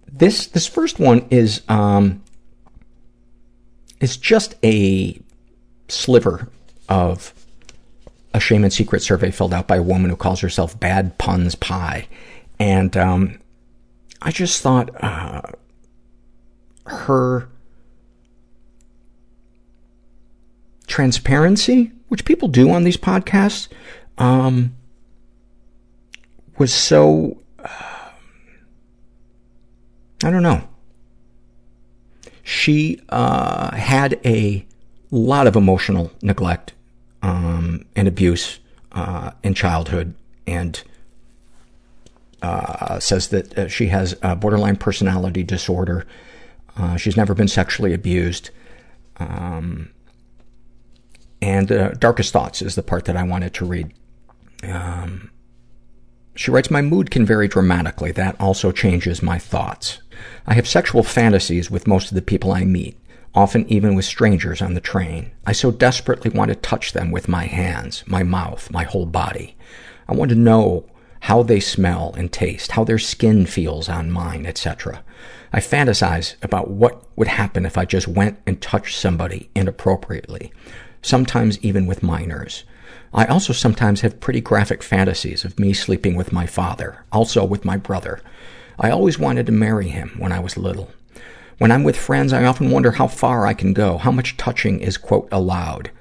This this first one is um, is just a sliver of a shame and secret survey filled out by a woman who calls herself Bad Puns Pie, and um, I just thought uh, her transparency, which people do on these podcasts, um, was so, uh, I don't know. She, uh, had a lot of emotional neglect, um, and abuse, uh, in childhood and, uh, says that uh, she has a borderline personality disorder. Uh, she's never been sexually abused. Um, and Darkest Thoughts is the part that I wanted to read. Um, she writes, My mood can vary dramatically. That also changes my thoughts. I have sexual fantasies with most of the people I meet, often even with strangers on the train. I so desperately want to touch them with my hands, my mouth, my whole body. I want to know how they smell and taste, how their skin feels on mine, etc. I fantasize about what would happen if I just went and touched somebody inappropriately sometimes even with minors. I also sometimes have pretty graphic fantasies of me sleeping with my father, also with my brother. I always wanted to marry him when I was little. When I'm with friends, I often wonder how far I can go, how much touching is, quote, allowed.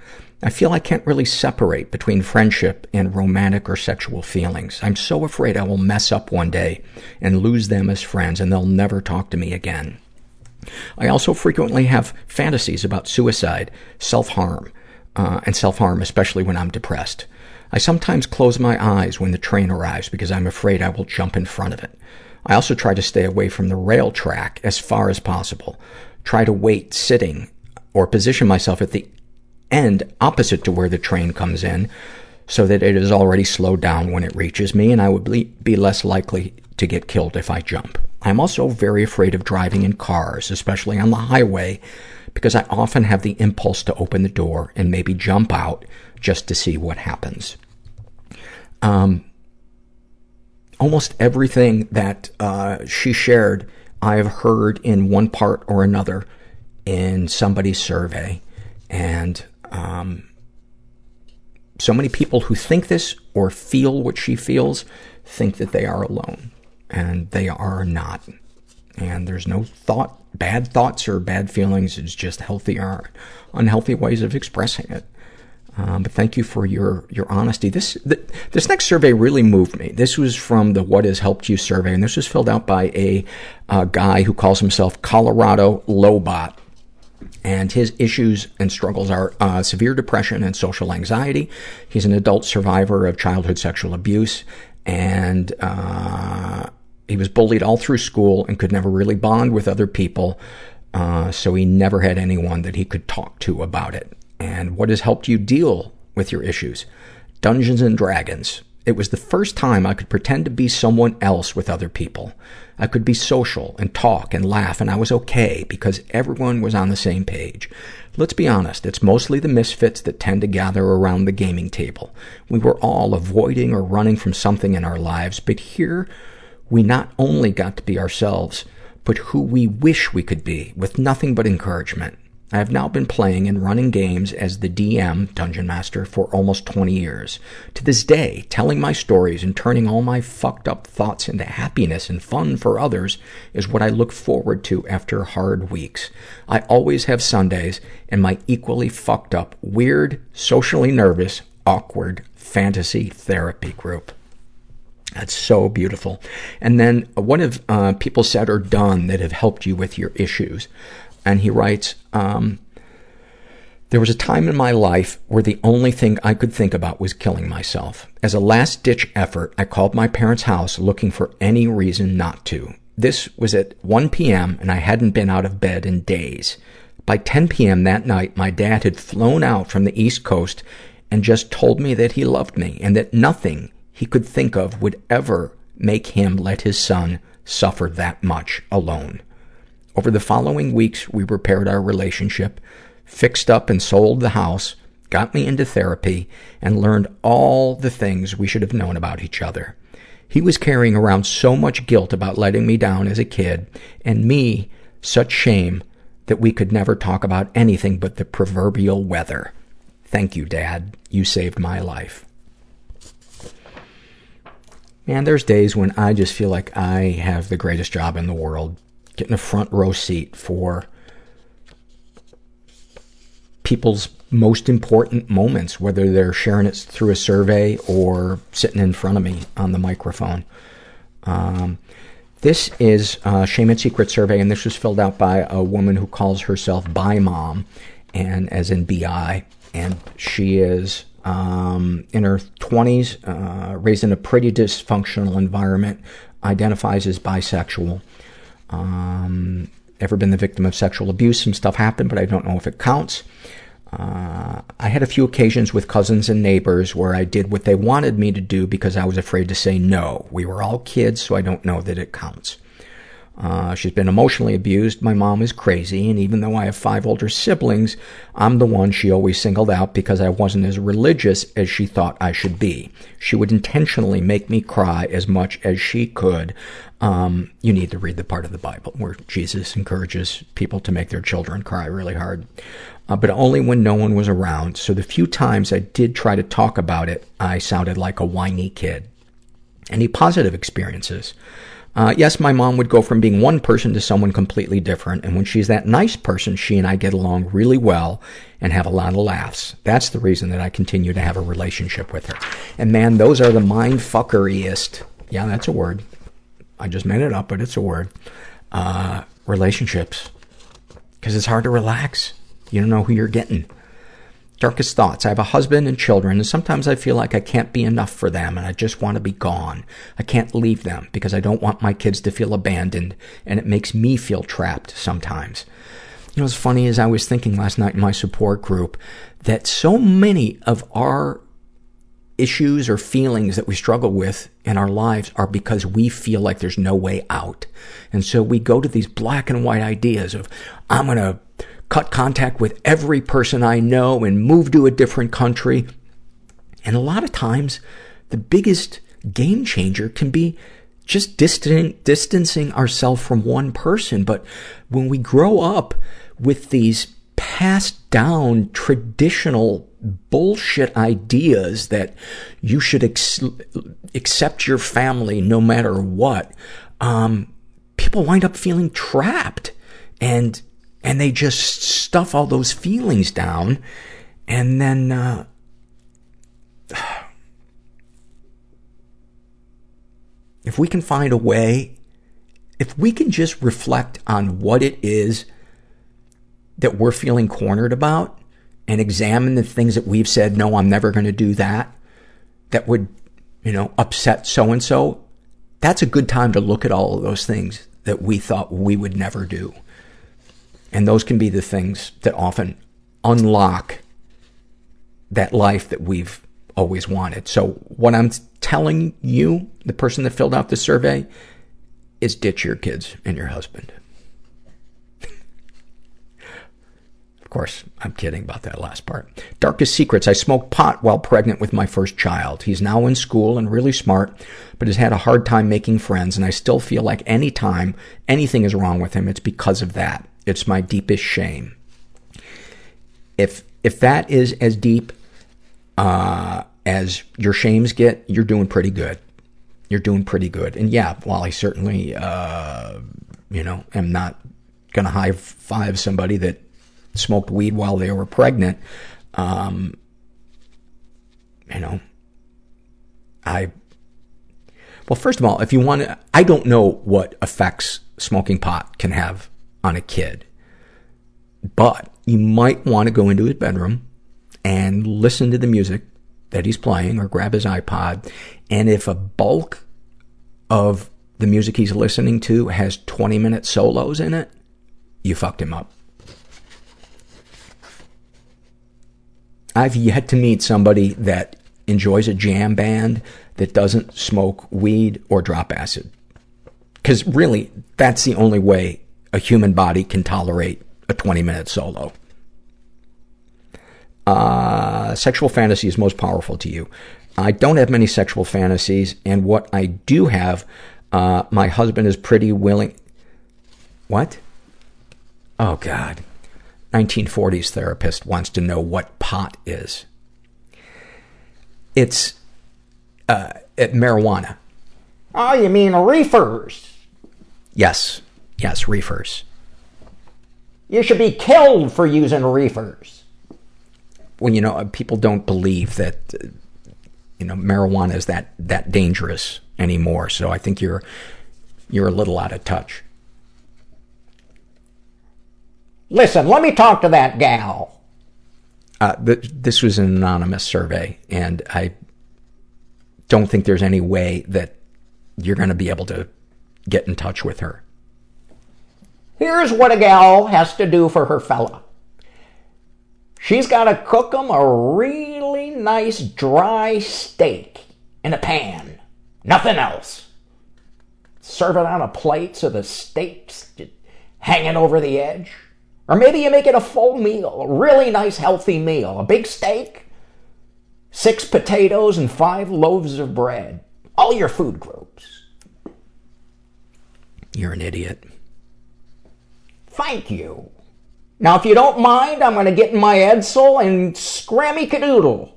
I feel I can't really separate between friendship and romantic or sexual feelings. I'm so afraid I will mess up one day and lose them as friends and they'll never talk to me again. I also frequently have fantasies about suicide, self-harm, uh, and self-harm, especially when I'm depressed. I sometimes close my eyes when the train arrives because I'm afraid I will jump in front of it. I also try to stay away from the rail track as far as possible. Try to wait sitting or position myself at the end opposite to where the train comes in so that it is already slowed down when it reaches me and I would be less likely to get killed if I jump. I'm also very afraid of driving in cars, especially on the highway, because I often have the impulse to open the door and maybe jump out just to see what happens. Um, almost everything that uh, she shared, I have heard in one part or another in somebody's survey, and um, so many people who think this or feel what she feels think that they are alone, and they are not. And there's no thought, bad thoughts or bad feelings. It's just healthy or unhealthy ways of expressing it. Um, but thank you for your, your honesty. This, th- this next survey really moved me. This was from the What Has Helped You survey, and this was filled out by a, uh, guy who calls himself Colorado Lobot. And his issues and struggles are, uh, severe depression and social anxiety. He's an adult survivor of childhood sexual abuse, and, uh, he was bullied all through school and could never really bond with other people, uh, so he never had anyone that he could talk to about it and what has helped you deal with your issues. Dungeons and Dragons. It was the first time I could pretend to be someone else with other people. I could be social and talk and laugh, and I was okay because everyone was on the same page. Let's be honest, it's mostly the misfits that tend to gather around the gaming table. We were all avoiding or running from something in our lives, but here we not only got to be ourselves, but who we wish we could be, with nothing but encouragement. I have now been playing and running games as the DM, Dungeon Master, for almost 20 years. To this day, telling my stories and turning all my fucked up thoughts into happiness and fun for others is what I look forward to after hard weeks. I always have Sundays and my equally fucked up, weird, socially nervous, awkward fantasy therapy group. That's so beautiful. And then what have uh, people said or done that have helped you with your issues? And he writes, um, there was a time in my life where the only thing I could think about was killing myself. As a last ditch effort, I called my parents' house looking for any reason not to. This was at 1 p.m. and I hadn't been out of bed in days. By 10 p.m. that night, my dad had flown out from the East Coast and just told me that he loved me and that nothing he could think of would ever make him let his son suffer that much alone. Over the following weeks, we repaired our relationship, fixed up and sold the house, got me into therapy, and learned all the things we should have known about each other. He was carrying around so much guilt about letting me down as a kid, and me such shame that we could never talk about anything but the proverbial weather. Thank you, Dad. You saved my life. Man, there's days when I just feel like I have the greatest job in the world getting a front row seat for people's most important moments, whether they're sharing it through a survey or sitting in front of me on the microphone. Um, this is a Shame and Secret survey, and this was filled out by a woman who calls herself Bi Mom, and as in BI, and she is um, in her 20s, uh, raised in a pretty dysfunctional environment, identifies as bisexual. Um, ever been the victim of sexual abuse? Some stuff happened, but I don't know if it counts. Uh, I had a few occasions with cousins and neighbors where I did what they wanted me to do because I was afraid to say no. We were all kids, so I don't know that it counts. Uh, she's been emotionally abused. My mom is crazy, and even though I have five older siblings, I'm the one she always singled out because I wasn't as religious as she thought I should be. She would intentionally make me cry as much as she could. Um, you need to read the part of the Bible where Jesus encourages people to make their children cry really hard. Uh, but only when no one was around. So the few times I did try to talk about it, I sounded like a whiny kid. Any positive experiences? Uh, yes, my mom would go from being one person to someone completely different, and when she's that nice person, she and I get along really well and have a lot of laughs. That's the reason that I continue to have a relationship with her. And man, those are the mindfuckeriest, yeah, that's a word. I just made it up, but it's a word, uh, relationships Because it's hard to relax. You don't know who you're getting. Darkest thoughts. I have a husband and children, and sometimes I feel like I can't be enough for them, and I just want to be gone. I can't leave them because I don't want my kids to feel abandoned, and it makes me feel trapped sometimes. You know, what's funny as I was thinking last night in my support group that so many of our issues or feelings that we struggle with in our lives are because we feel like there's no way out. And so we go to these black and white ideas of, I'm gonna cut contact with every person I know and move to a different country. And a lot of times, the biggest game changer can be just distan- distancing ourselves from one person. But when we grow up with these passed down traditional bullshit ideas that you should ex- accept your family no matter what, um, people wind up feeling trapped and and they just stuff all those feelings down and then uh, if we can find a way if we can just reflect on what it is that we're feeling cornered about and examine the things that we've said, no, I'm never going to do that, that would, you know, upset so and so, that's a good time to look at all of those things that we thought we would never do. And those can be the things that often unlock that life that we've always wanted. So what I'm telling you, the person that filled out the survey, is ditch your kids and your husband. Of course, I'm kidding about that last part. Darkest secrets. I smoked pot while pregnant with my first child. He's now in school and really smart, but has had a hard time making friends, and I still feel like any time anything is wrong with him, it's because of that. It's my deepest shame. If, if that is as deep, uh, as your shames get, you're doing pretty good. You're doing pretty good. And yeah, while I certainly, uh, you know, am not gonna high five somebody that smoked weed while they were pregnant, um, you know, I, well, first of all, if you want to, I don't know what effects smoking pot can have on a kid, but you might want to go into his bedroom and listen to the music that he's playing or grab his iPod. And if a bulk of the music he's listening to has 20 minute solos in it, you fucked him up. I've yet to meet somebody that enjoys a jam band that doesn't smoke weed or drop acid. Cause really, that's the only way a human body can tolerate a 20 minute solo. Uh, sexual fantasy is most powerful to you. I don't have many sexual fantasies, and what I do have, uh, my husband is pretty willing. What? Oh, God. 1940s therapist wants to know what pot is. It's uh, marijuana. Oh, you mean reefers? Yes. Yes, reefers. You should be killed for using reefers. Well, you know, people don't believe that, uh, you know, marijuana is that, that dangerous anymore. So I think you're, you're a little out of touch. Listen, let me talk to that gal. Uh, th- this was an anonymous survey, and I don't think there's any way that you're going to be able to get in touch with her. Here's what a gal has to do for her fella. She's got to cook him a really nice dry steak in a pan. Nothing else. Serve it on a plate so the steak's hanging over the edge. Or maybe you make it a full meal, a really nice healthy meal. A big steak, six potatoes, and five loaves of bread. All your food groups. You're an idiot. Thank you. Now, if you don't mind, I'm going to get in my Edsel and scrammy cadoodle.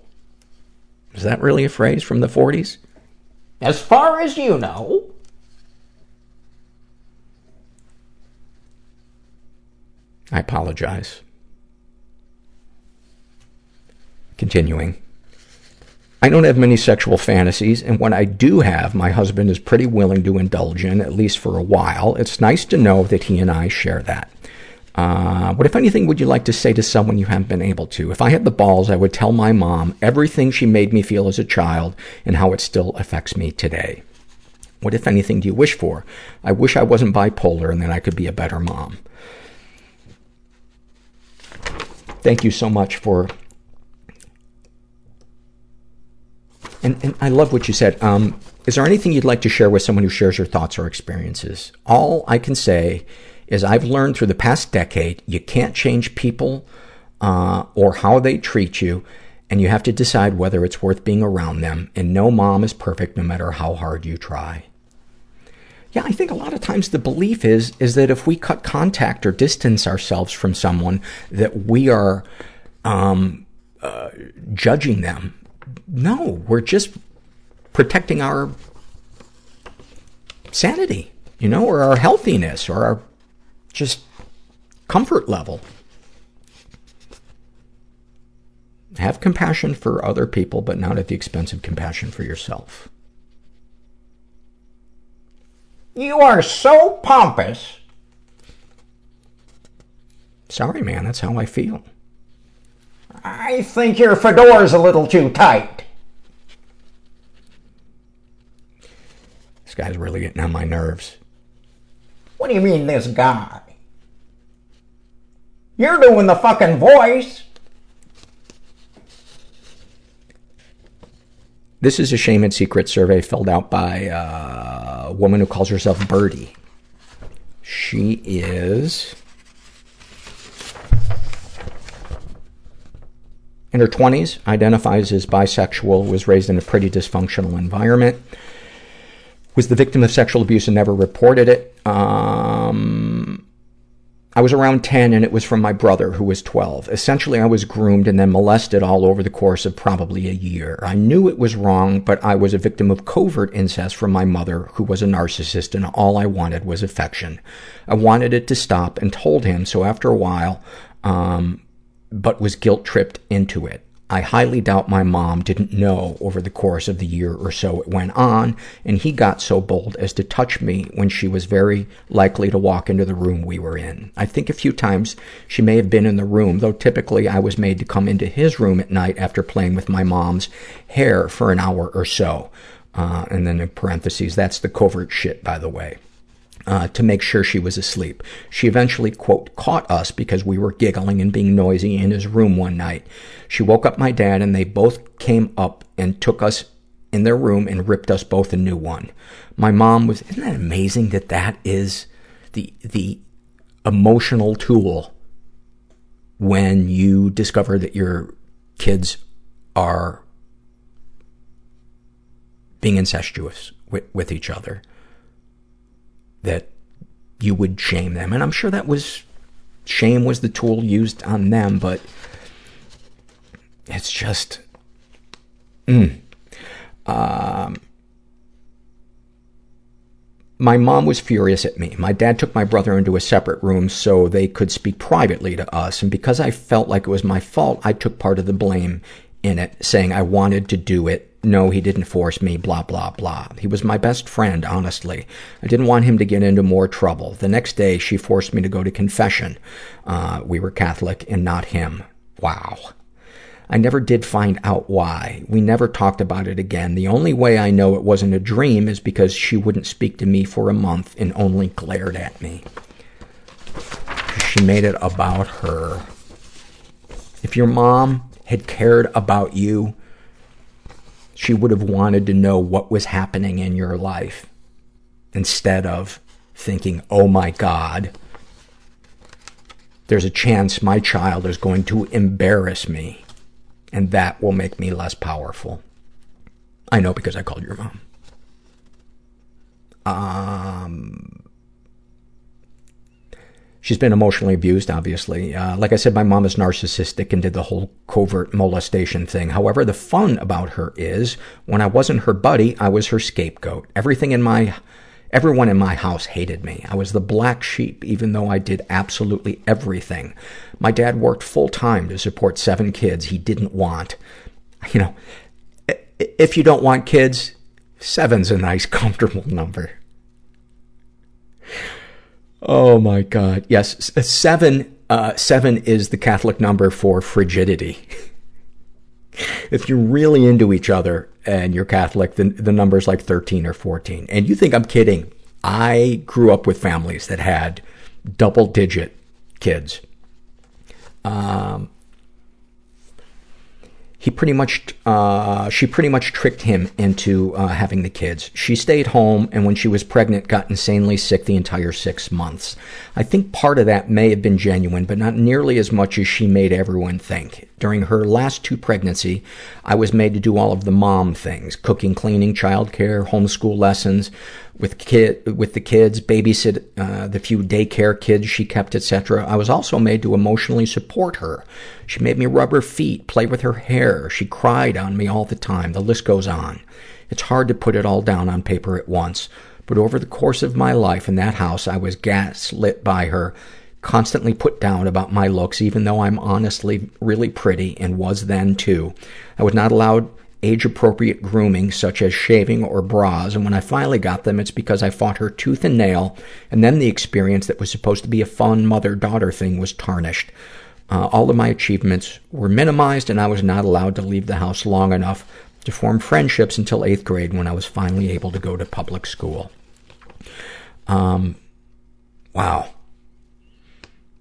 Is that really a phrase from the 40s? As far as you know. I apologize. Continuing. I don't have many sexual fantasies, and when I do have, my husband is pretty willing to indulge in, at least for a while. It's nice to know that he and I share that. Uh, what, if anything, would you like to say to someone you haven't been able to? If I had the balls, I would tell my mom everything she made me feel as a child and how it still affects me today. What, if anything, do you wish for? I wish I wasn't bipolar and then I could be a better mom. Thank you so much for. And, and I love what you said. Um, is there anything you'd like to share with someone who shares your thoughts or experiences? All I can say is I've learned through the past decade you can't change people uh, or how they treat you, and you have to decide whether it's worth being around them. And no mom is perfect no matter how hard you try. Yeah, I think a lot of times the belief is is that if we cut contact or distance ourselves from someone, that we are um, uh, judging them. No, we're just protecting our sanity, you know, or our healthiness, or our just comfort level. Have compassion for other people, but not at the expense of compassion for yourself. You are so pompous. Sorry, man, that's how I feel. I think your fedora's a little too tight. This guy's really getting on my nerves. What do you mean, this guy? You're doing the fucking voice. This is a shame and secret survey filled out by uh, a woman who calls herself Birdie. She is in her 20s, identifies as bisexual, was raised in a pretty dysfunctional environment, was the victim of sexual abuse and never reported it. Um, I was around 10 and it was from my brother who was 12. Essentially, I was groomed and then molested all over the course of probably a year. I knew it was wrong, but I was a victim of covert incest from my mother who was a narcissist and all I wanted was affection. I wanted it to stop and told him so after a while, um, but was guilt tripped into it. I highly doubt my mom didn't know over the course of the year or so it went on, and he got so bold as to touch me when she was very likely to walk into the room we were in. I think a few times she may have been in the room, though typically I was made to come into his room at night after playing with my mom's hair for an hour or so. Uh, and then in parentheses, that's the covert shit, by the way Uh, to make sure she was asleep. She eventually, quote, caught us because we were giggling and being noisy in his room one night. She woke up my dad and they both came up and took us in their room and ripped us both a new one. My mom was, isn't that amazing that that is the, the emotional tool when you discover that your kids are being incestuous with, with each other that you would shame them. And I'm sure that was, shame was the tool used on them, but it's just, mm. Um, my mom was furious at me. My dad took my brother into a separate room so they could speak privately to us. And because I felt like it was my fault, I took part of the blame in it, saying I wanted to do it no, he didn't force me, blah, blah, blah. He was my best friend, honestly. I didn't want him to get into more trouble. The next day, she forced me to go to confession. Uh, we were Catholic and not him. Wow. I never did find out why. We never talked about it again. The only way I know it wasn't a dream is because she wouldn't speak to me for a month and only glared at me. She made it about her. If your mom had cared about you, she would have wanted to know what was happening in your life instead of thinking, oh my God, there's a chance my child is going to embarrass me and that will make me less powerful. I know because I called your mom. Um, She's been emotionally abused, obviously. Uh, like I said, my mom is narcissistic and did the whole covert molestation thing. However, the fun about her is, when I wasn't her buddy, I was her scapegoat. Everything in my, everyone in my house hated me. I was the black sheep, even though I did absolutely everything. My dad worked full time to support seven kids he didn't want. You know, if you don't want kids, seven's a nice, comfortable number. Oh my God. Yes. Seven, uh, seven is the Catholic number for frigidity. if you're really into each other and you're Catholic, then the number's like 13 or 14. And you think I'm kidding. I grew up with families that had double digit kids. Um, he pretty much, uh, she pretty much tricked him into, uh, having the kids. She stayed home and when she was pregnant got insanely sick the entire six months. I think part of that may have been genuine, but not nearly as much as she made everyone think. During her last two pregnancy, I was made to do all of the mom things, cooking, cleaning, childcare, homeschool lessons with kid, with the kids, babysit, uh, the few daycare kids she kept, etc. I was also made to emotionally support her. She made me rub her feet, play with her hair. She cried on me all the time. The list goes on. It's hard to put it all down on paper at once, but over the course of my life in that house, I was gaslit by her, constantly put down about my looks, even though I'm honestly really pretty and was then too. I was not allowed age-appropriate grooming, such as shaving or bras, and when I finally got them, it's because I fought her tooth and nail, and then the experience that was supposed to be a fun mother-daughter thing was tarnished. Uh, all of my achievements were minimized, and I was not allowed to leave the house long enough to form friendships until eighth grade when I was finally able to go to public school. Um, wow.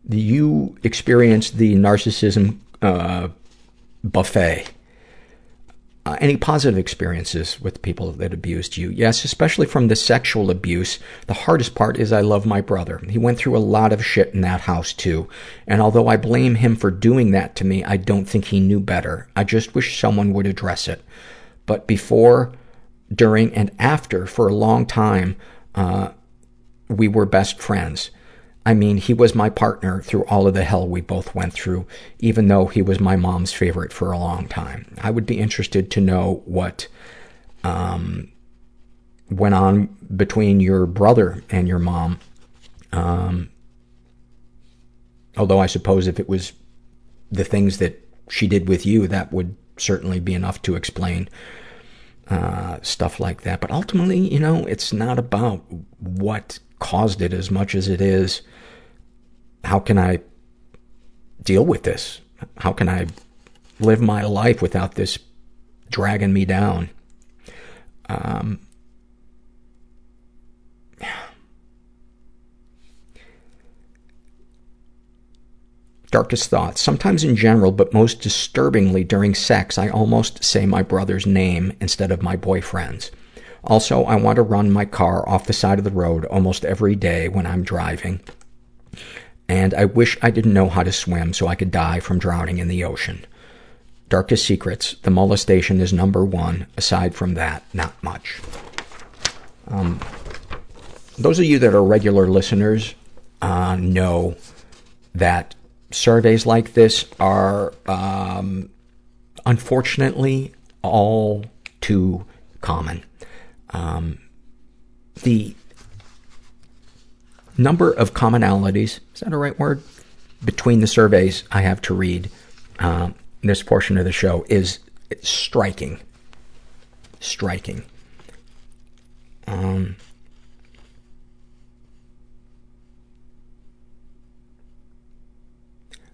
You experienced the narcissism uh, buffet. Uh, any positive experiences with people that abused you? Yes, especially from the sexual abuse. The hardest part is I love my brother. He went through a lot of shit in that house too. And although I blame him for doing that to me, I don't think he knew better. I just wish someone would address it. But before, during, and after, for a long time, uh, we were best friends. I mean, he was my partner through all of the hell we both went through, even though he was my mom's favorite for a long time. I would be interested to know what um, went on between your brother and your mom. Um, although I suppose if it was the things that she did with you, that would certainly be enough to explain uh, stuff like that. But ultimately, you know, it's not about what caused it as much as it is how can I deal with this? How can I live my life without this dragging me down? Um, Darkest thoughts. Sometimes in general, but most disturbingly during sex, I almost say my brother's name instead of my boyfriend's. Also, I want to run my car off the side of the road almost every day when I'm driving. And I wish I didn't know how to swim so I could die from drowning in the ocean. Darkest secrets. The molestation is number one. Aside from that, not much. Um, those of you that are regular listeners, uh, know that surveys like this are, um, unfortunately all too common. Um, the number of commonalities, is that a right word? Between the surveys I have to read, um, this portion of the show is striking. Striking. Um,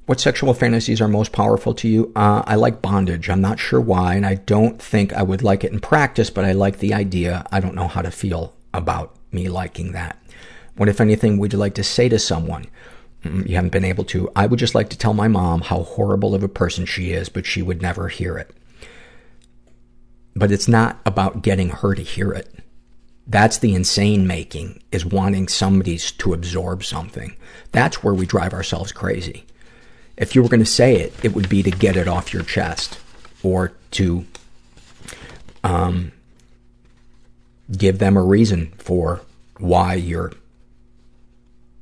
What sexual fantasies are most powerful to you? Uh, I like bondage. I'm not sure why, and I don't think I would like it in practice, but I like the idea. I don't know how to feel about me liking that. What, if anything, would you like to say to someone? Mm, You haven't been able to. I would just like to tell my mom how horrible of a person she is, but she would never hear it. But it's not about getting her to hear it. That's the insane making, is wanting somebody to absorb something. That's where we drive ourselves crazy. If you were going to say it, it would be to get it off your chest or to um, give them a reason for why you're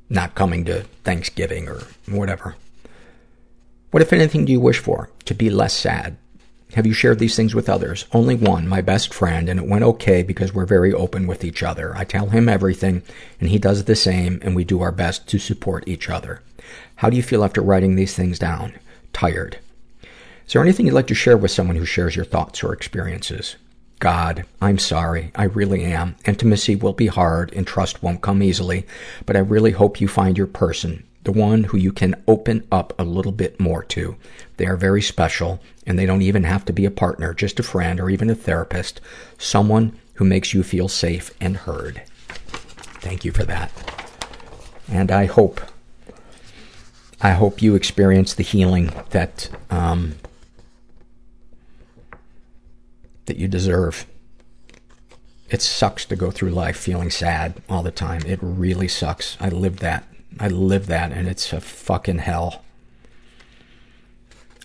not coming to Thanksgiving or whatever. What, if anything, do you wish for? To be less sad. Have you shared these things with others? Only one, my best friend, and it went okay because we're very open with each other. I tell him everything, and he does the same, and we do our best to support each other. How do you feel after writing these things down? Tired. Is there anything you'd like to share with someone who shares your thoughts or experiences? God, I'm sorry. I really am. Intimacy will be hard and trust won't come easily, but I really hope you find your person, the one who you can open up a little bit more to. They are very special, and they don't even have to be a partner, just a friend or even a therapist, someone who makes you feel safe and heard. Thank you for that. And I hope, I hope you experience the healing that, um, that you deserve. It sucks to go through life feeling sad all the time. It really sucks. I live that. I live that, and it's a fucking hell.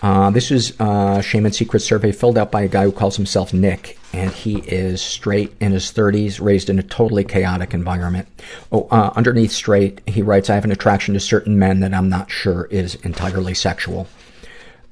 Uh, this is a Shame and Secret survey filled out by a guy who calls himself Nick, and he is straight in his 30s, raised in a totally chaotic environment. Oh, uh, underneath straight, he writes, I have an attraction to certain men that I'm not sure is entirely sexual.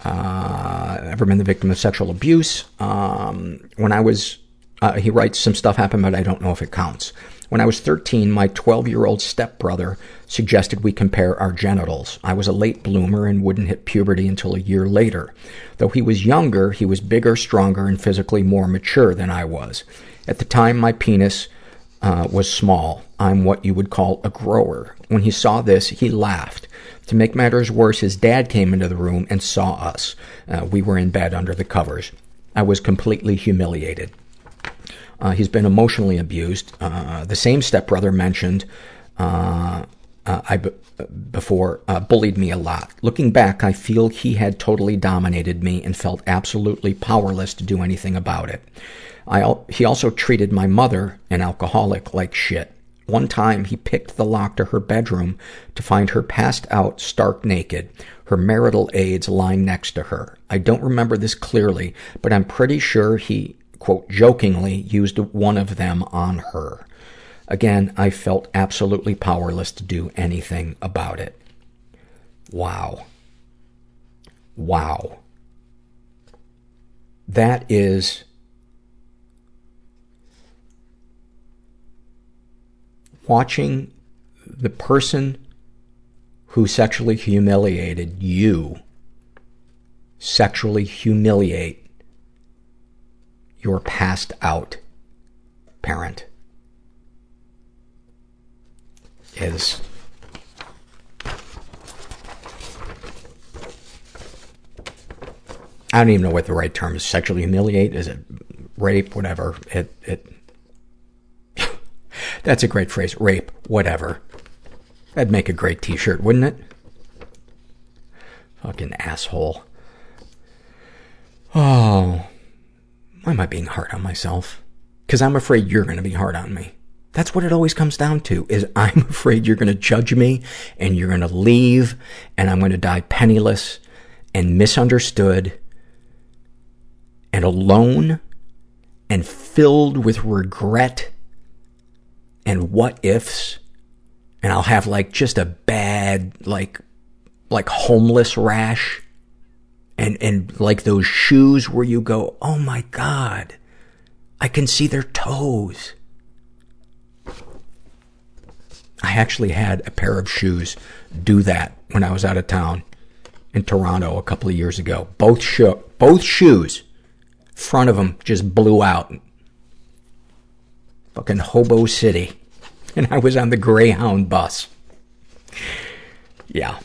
Uh, ever been the victim of sexual abuse? Um, when I was, uh, he writes, some stuff happened, but I don't know if it counts. When I was 13, my 12-year-old stepbrother suggested we compare our genitals. I was a late bloomer and wouldn't hit puberty until a year later. Though he was younger, he was bigger, stronger, and physically more mature than I was. At the time, my penis uh, was small. I'm what you would call a grower. When he saw this, he laughed. To make matters worse, his dad came into the room and saw us. Uh, we were in bed under the covers. I was completely humiliated. Uh, he's been emotionally abused. Uh, the same stepbrother mentioned, uh, uh, I b- before, uh, bullied me a lot. Looking back, I feel he had totally dominated me and felt absolutely powerless to do anything about it. I, he also treated my mother, an alcoholic, like shit. One time, he picked the lock to her bedroom to find her passed out, stark naked, her marital aids lying next to her. I don't remember this clearly, but I'm pretty sure he quote, jokingly used one of them on her. Again, I felt absolutely powerless to do anything about it. Wow. Wow. That is watching the person who sexually humiliated you sexually humiliate your passed out parent is I don't even know what the right term is. Sexually humiliate? Is it rape? Whatever. It, it, that's a great phrase. Rape. Whatever. That'd make a great t-shirt, wouldn't it? Fucking asshole. Oh. Why am I being hard on myself? Because I'm afraid you're going to be hard on me. That's what it always comes down to, is I'm afraid you're going to judge me and you're going to leave and I'm going to die penniless and misunderstood and alone and filled with regret and what ifs. And I'll have like just a bad, like, like homeless rash and, and like those shoes where you go, oh my God, I can see their toes. I actually had a pair of shoes do that when I was out of town in Toronto a couple of years ago. Both sho- both shoes, front of them just blew out. Fucking Hobo City. And I was on the Greyhound bus. Yeah.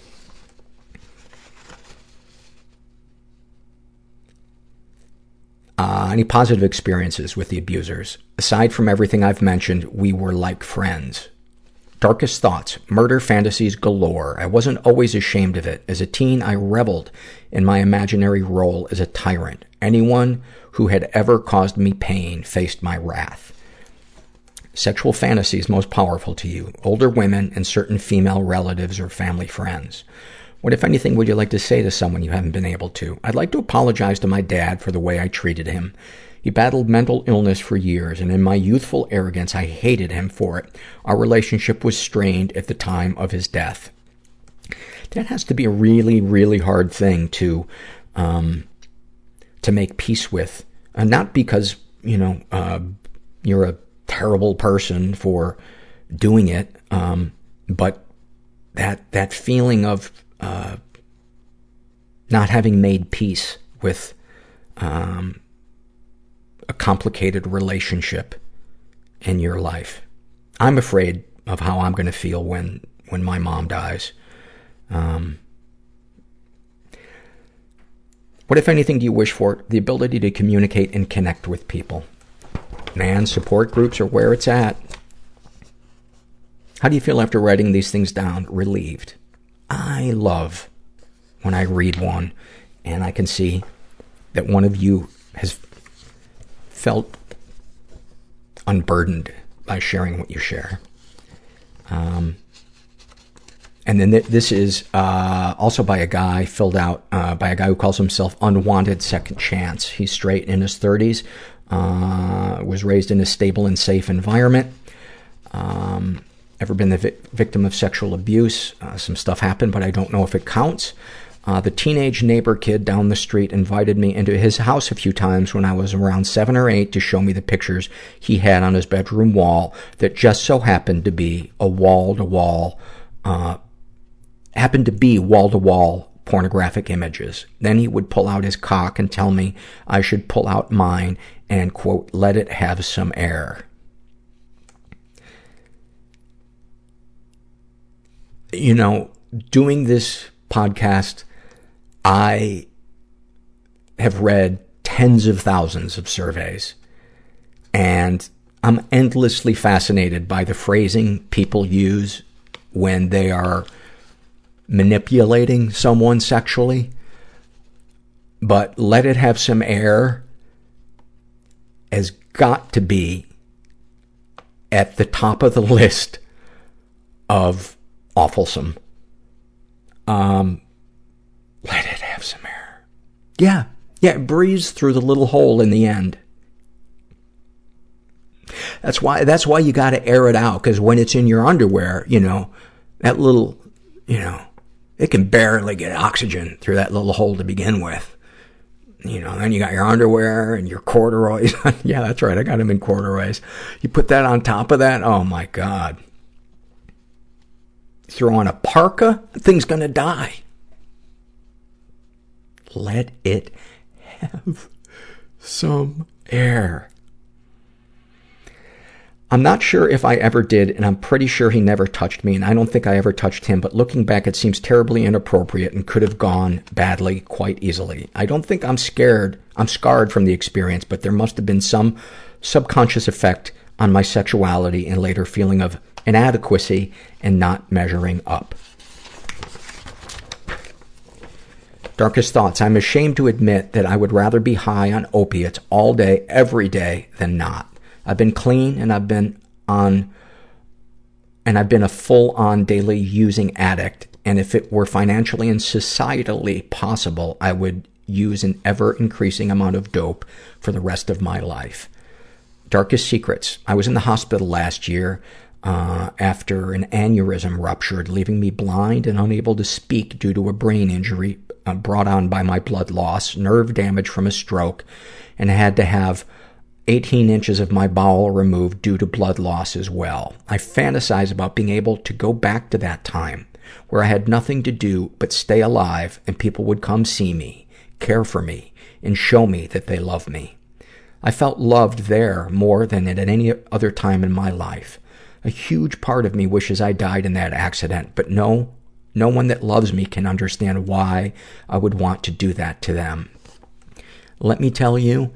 Uh, any positive experiences with the abusers? Aside from everything I've mentioned, we were like friends. Darkest thoughts, murder fantasies galore. I wasn't always ashamed of it. As a teen, I reveled in my imaginary role as a tyrant. Anyone who had ever caused me pain faced my wrath. Sexual fantasies most powerful to you. Older women and certain female relatives or family friends. What, if anything, would you like to say to someone you haven't been able to? I'd like to apologize to my dad for the way I treated him. He battled mental illness for years, and in my youthful arrogance, I hated him for it. Our relationship was strained at the time of his death. That has to be a really, really hard thing to, um, to make peace with. Uh, not because, you know, uh, you're a terrible person for doing it, um, but that, that feeling of, uh, not having made peace with, um, a complicated relationship in your life. I'm afraid of how I'm going to feel when, when my mom dies. Um, what, if anything, do you wish for? The ability to communicate and connect with people. Man, support groups are where it's at. How do you feel after writing these things down? Relieved. I love when I read one and I can see that one of you has felt unburdened by sharing what you share. Um, and then th- this is uh, also by a guy filled out uh, by a guy who calls himself Unwanted Second Chance. He's straight in his 30s, uh, was raised in a stable and safe environment. Um, ever been the vi- victim of sexual abuse? Uh, some stuff happened, but I don't know if it counts. Uh, the teenage neighbor kid down the street invited me into his house a few times when I was around seven or eight to show me the pictures he had on his bedroom wall that just so happened to be a wall-to-wall, uh, happened to be wall-to-wall pornographic images. Then he would pull out his cock and tell me I should pull out mine and, quote, let it have some air. You know, doing this podcast, I have read tens of thousands of surveys and I'm endlessly fascinated by the phrasing people use when they are manipulating someone sexually. But let it have some air has got to be at the top of the list of awfulsome. Um, let it have some air. Yeah. Yeah, it breeze through the little hole in the end. That's why, that's why you gotta air it out, cause when it's in your underwear, you know, that little, you know, it can barely get oxygen through that little hole to begin with. You know, then you got your underwear and your corduroys. yeah, that's right. I got them in corduroys. You put that on top of that. Oh my God. Throw on a parka, the thing's gonna die. Let it have some air. I'm not sure if I ever did, and I'm pretty sure he never touched me, and I don't think I ever touched him, but looking back, it seems terribly inappropriate and could have gone badly quite easily. I don't think I'm scared, I'm scarred from the experience, but there must have been some subconscious effect on my sexuality and later feeling of inadequacy and not measuring up. Darkest thoughts. I'm ashamed to admit that I would rather be high on opiates all day, every day, than not. I've been clean and I've been on, and I've been a full-on daily using addict. And if it were financially and societally possible, I would use an ever-increasing amount of dope for the rest of my life. Darkest secrets. I was in the hospital last year uh, after an aneurysm ruptured, leaving me blind and unable to speak due to a brain injury uh, brought on by my blood loss, nerve damage from a stroke, and had to have 18 inches of my bowel removed due to blood loss as well. I fantasize about being able to go back to that time where I had nothing to do but stay alive and people would come see me, care for me, and show me that they love me. I felt loved there more than at any other time in my life. A huge part of me wishes I died in that accident, but no, no one that loves me can understand why I would want to do that to them. Let me tell you,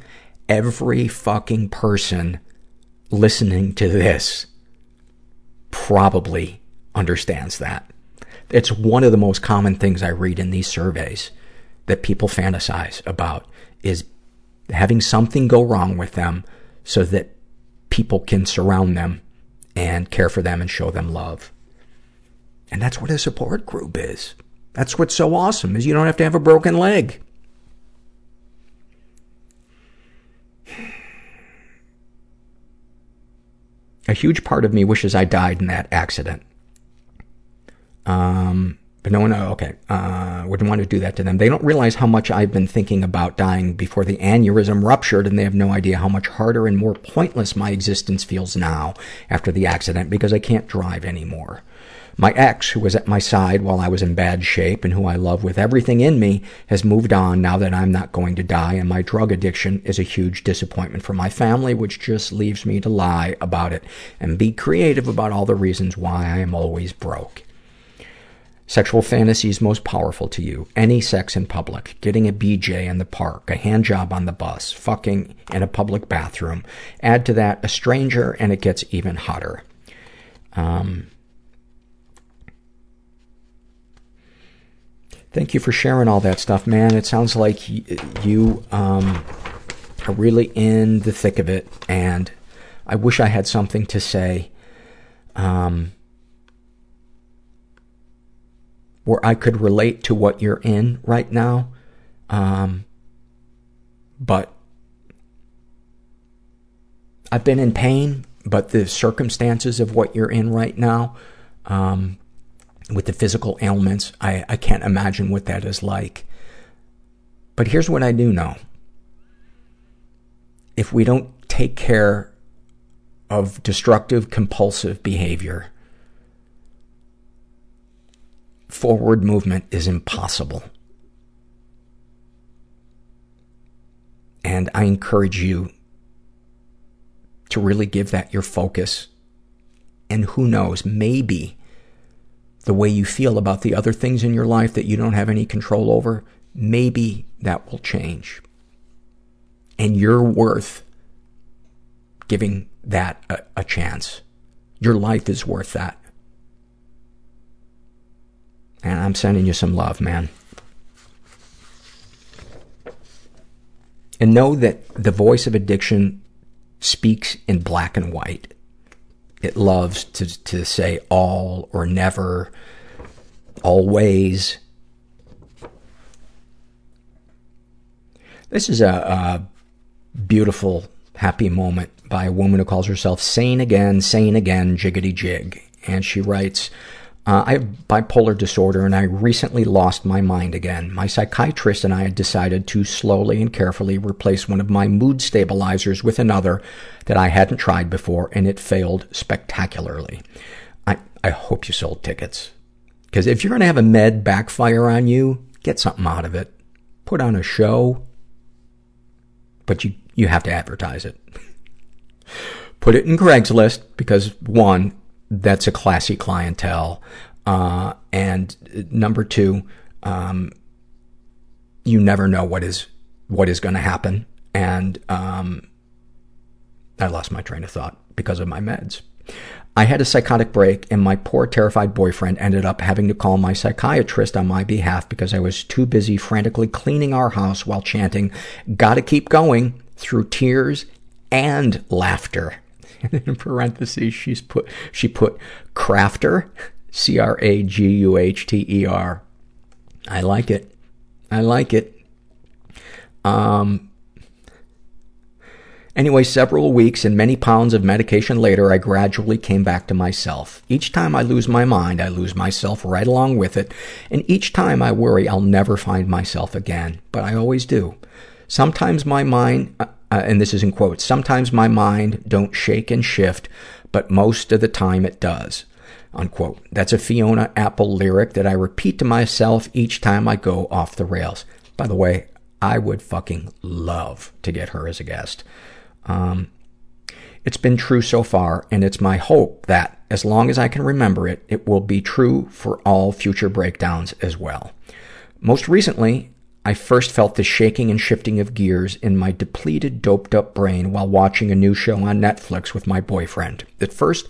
every fucking person listening to this probably understands that. It's one of the most common things I read in these surveys that people fantasize about is having something go wrong with them so that people can surround them and care for them and show them love. And that's what a support group is. That's what's so awesome is you don't have to have a broken leg. A huge part of me wishes I died in that accident. Um, But no one, okay, uh, wouldn't want to do that to them. They don't realize how much I've been thinking about dying before the aneurysm ruptured, and they have no idea how much harder and more pointless my existence feels now after the accident because I can't drive anymore. My ex, who was at my side while I was in bad shape and who I love with everything in me, has moved on now that I'm not going to die, and my drug addiction is a huge disappointment for my family, which just leaves me to lie about it and be creative about all the reasons why I am always broke. Sexual fantasies most powerful to you. Any sex in public. Getting a BJ in the park. A hand job on the bus. Fucking in a public bathroom. Add to that a stranger and it gets even hotter. Um, thank you for sharing all that stuff, man. It sounds like you um, are really in the thick of it, and I wish I had something to say um, where I could relate to what you're in right now. Um, but I've been in pain, but the circumstances of what you're in right now, um, with the physical ailments, I, I can't imagine what that is like. But here's what I do know. If we don't take care of destructive, compulsive behavior, forward movement is impossible. And I encourage you to really give that your focus. And who knows, maybe the way you feel about the other things in your life that you don't have any control over, maybe that will change. And you're worth giving that a, a chance. Your life is worth that. And I'm sending you some love, man. And know that the voice of addiction speaks in black and white. It loves to, to say all or never, always. This is a, a beautiful, happy moment by a woman who calls herself Sane Again, Sane Again, Jiggity Jig. And she writes, Uh, I have bipolar disorder and I recently lost my mind again. My psychiatrist and I had decided to slowly and carefully replace one of my mood stabilizers with another that I hadn't tried before and it failed spectacularly. I, I hope you sold tickets. Because if you're going to have a med backfire on you, get something out of it. Put on a show, but you, you have to advertise it. Put it in Craigslist because one, that's a classy clientele. Uh, and number two, um, you never know what is, what is going to happen. And, um, I lost my train of thought because of my meds. I had a psychotic break and my poor terrified boyfriend ended up having to call my psychiatrist on my behalf because I was too busy frantically cleaning our house while chanting, gotta keep going, through tears and laughter. And in parentheses, she's put, she put crafter, C-R-A-G-U-H-T-E-R. I like it. I like it. Um, Anyway, several weeks and many pounds of medication later, I gradually came back to myself. Each time I lose my mind, I lose myself right along with it. And each time I worry I'll never find myself again. But I always do. Sometimes my mind, uh, and this is in quotes, sometimes my mind don't shake and shift, but most of the time it does. Unquote. That's a Fiona Apple lyric that I repeat to myself each time I go off the rails. By the way, I would fucking love to get her as a guest. Um, it's been true so far, and it's my hope that, as long as I can remember it, it will be true for all future breakdowns as well. Most recently, I first felt the shaking and shifting of gears in my depleted, doped up brain while watching a new show on Netflix with my boyfriend. At first,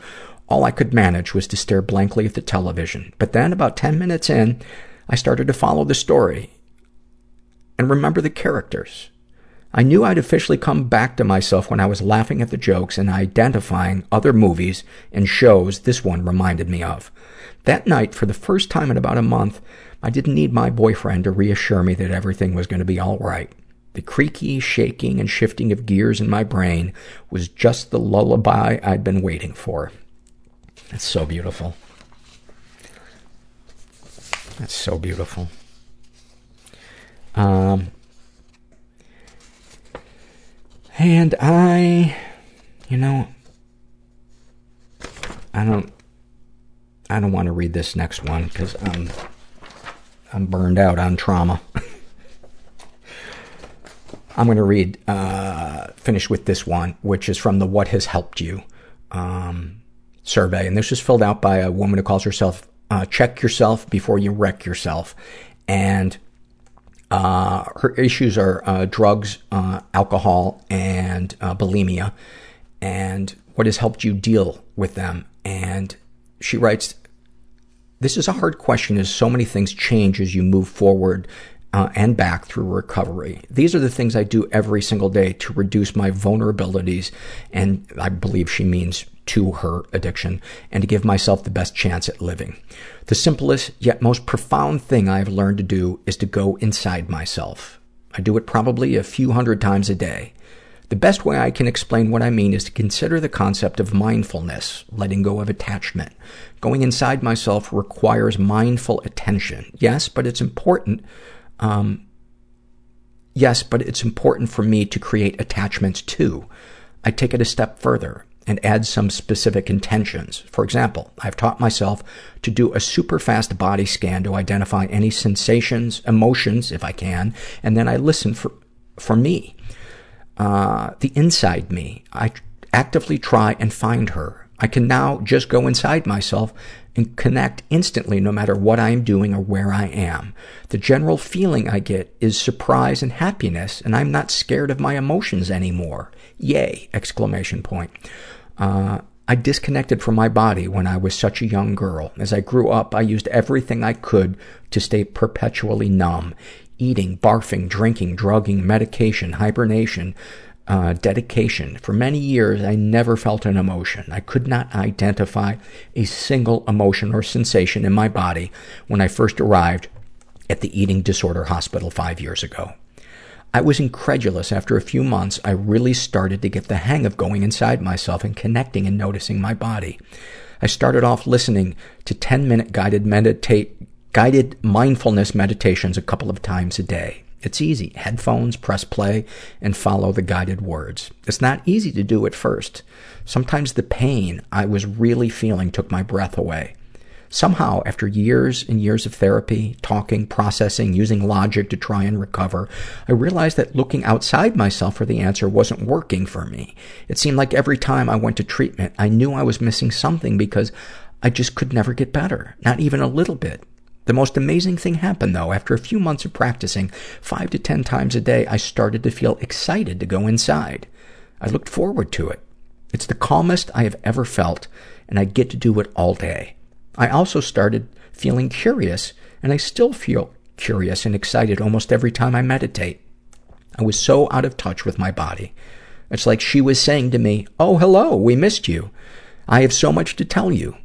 all I could manage was to stare blankly at the television. But then, about 10 minutes in, I started to follow the story and remember the characters. I knew I'd officially come back to myself when I was laughing at the jokes and identifying other movies and shows this one reminded me of. That night, for the first time in about a month, I didn't need my boyfriend to reassure me that everything was going to be all right. The creaky, shaking, and shifting of gears in my brain was just the lullaby I'd been waiting for. It's so beautiful. That's so beautiful. Um, and I, you know, I don't, I don't want to read this next one because I'm, I'm burned out on trauma. I'm going to read, uh, finish with this one, which is from the What Has Helped You um, survey. And this was filled out by a woman who calls herself uh, Check Yourself Before You Wreck Yourself. And uh, her issues are uh, drugs, uh, alcohol, and uh, bulimia. And what has helped you deal with them? And she writes, this is a hard question as so many things change as you move forward uh, and back through recovery. These are the things I do every single day to reduce my vulnerabilities, and I believe she means to her addiction, and to give myself the best chance at living. The simplest yet most profound thing I have learned to do is to go inside myself. I do it probably a few hundred times a day. The best way I can explain what I mean is to consider the concept of mindfulness, letting go of attachment. Going inside myself requires mindful attention. Yes, but it's important um, yes, but it's important for me to create attachments too. I take it a step further and add some specific intentions. For example, I've taught myself to do a super fast body scan to identify any sensations, emotions, if I can, and then I listen for, for me. Uh, the inside me. I actively try and find her. I can now just go inside myself and connect instantly no matter what I am doing or where I am. The general feeling I get is surprise and happiness, and I'm not scared of my emotions anymore. Yay! Exclamation point. Uh, I disconnected from my body when I was such a young girl. As I grew up, I used everything I could to stay perpetually numb. Eating, barfing, drinking, drugging, medication, hibernation, uh, dedication. For many years, I never felt an emotion. I could not identify a single emotion or sensation in my body when I first arrived at the eating disorder hospital five years ago. I was incredulous. After a few months, I really started to get the hang of going inside myself and connecting and noticing my body. I started off listening to 10 minute guided meditate, guided mindfulness meditations a couple of times a day. It's easy. Headphones, press play, and follow the guided words. It's not easy to do at first. Sometimes the pain I was really feeling took my breath away. Somehow, after years and years of therapy, talking, processing, using logic to try and recover, I realized that looking outside myself for the answer wasn't working for me. It seemed like every time I went to treatment, I knew I was missing something because I just could never get better. Not even a little bit. The most amazing thing happened though. After a few months of practicing, five to ten times a day, I started to feel excited to go inside. I looked forward to it. It's the calmest I have ever felt, and I get to do it all day. I also started feeling curious, and I still feel curious and excited almost every time I meditate. I was so out of touch with my body. It's like she was saying to me, Oh, hello, we missed you. I have so much to tell you.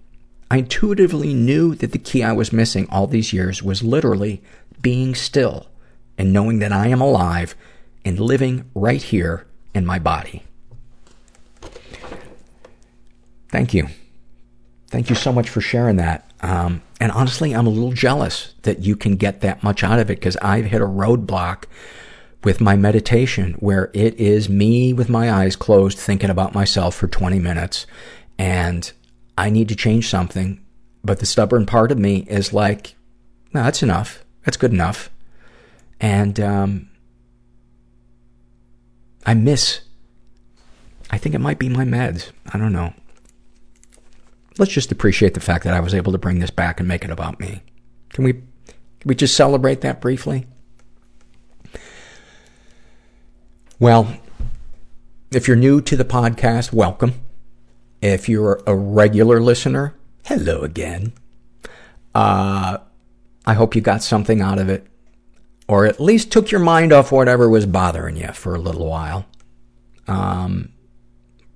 I intuitively knew that the key I was missing all these years was literally being still and knowing that I am alive and living right here in my body. Thank you. Thank you so much for sharing that. Um, and honestly, I'm a little jealous that you can get that much out of it because I've hit a roadblock with my meditation where it is me with my eyes closed thinking about myself for 20 minutes and I need to change something, but the stubborn part of me is like, no, that's enough. That's good enough. And, um, I miss, I think it might be my meds. I don't know. Let's just appreciate the fact that I was able to bring this back and make it about me. Can we, can we just celebrate that briefly? Well, if you're new to the podcast, welcome. If you're a regular listener, hello again. Uh, I hope you got something out of it, or at least took your mind off whatever was bothering you for a little while. Um,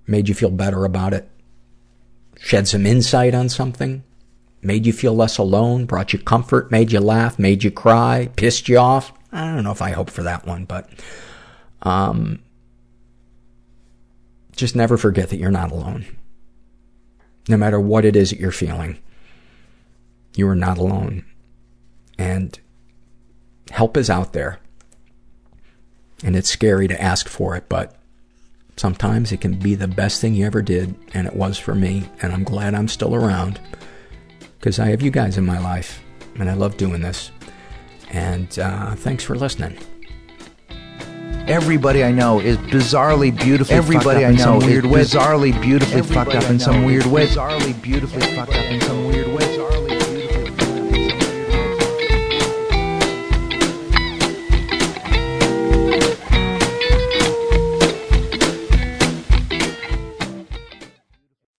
made you feel better about it, shed some insight on something, made you feel less alone, brought you comfort, made you laugh, made you cry, pissed you off. I don't know if I hope for that one, but um, just never forget that you're not alone. No matter what it is that you're feeling, you are not alone. And help is out there. And it's scary to ask for it, but sometimes it can be the best thing you ever did, and it was for me, and I'm glad I'm still around because I have you guys in my life, and I love doing this. And uh, thanks for listening. Everybody I know is bizarrely beautifully Everybody fucked up I in some know weird is way. bizarrely beautifully Everybody fucked up in some weird way. Bizarrely beautifully fucked up in some weird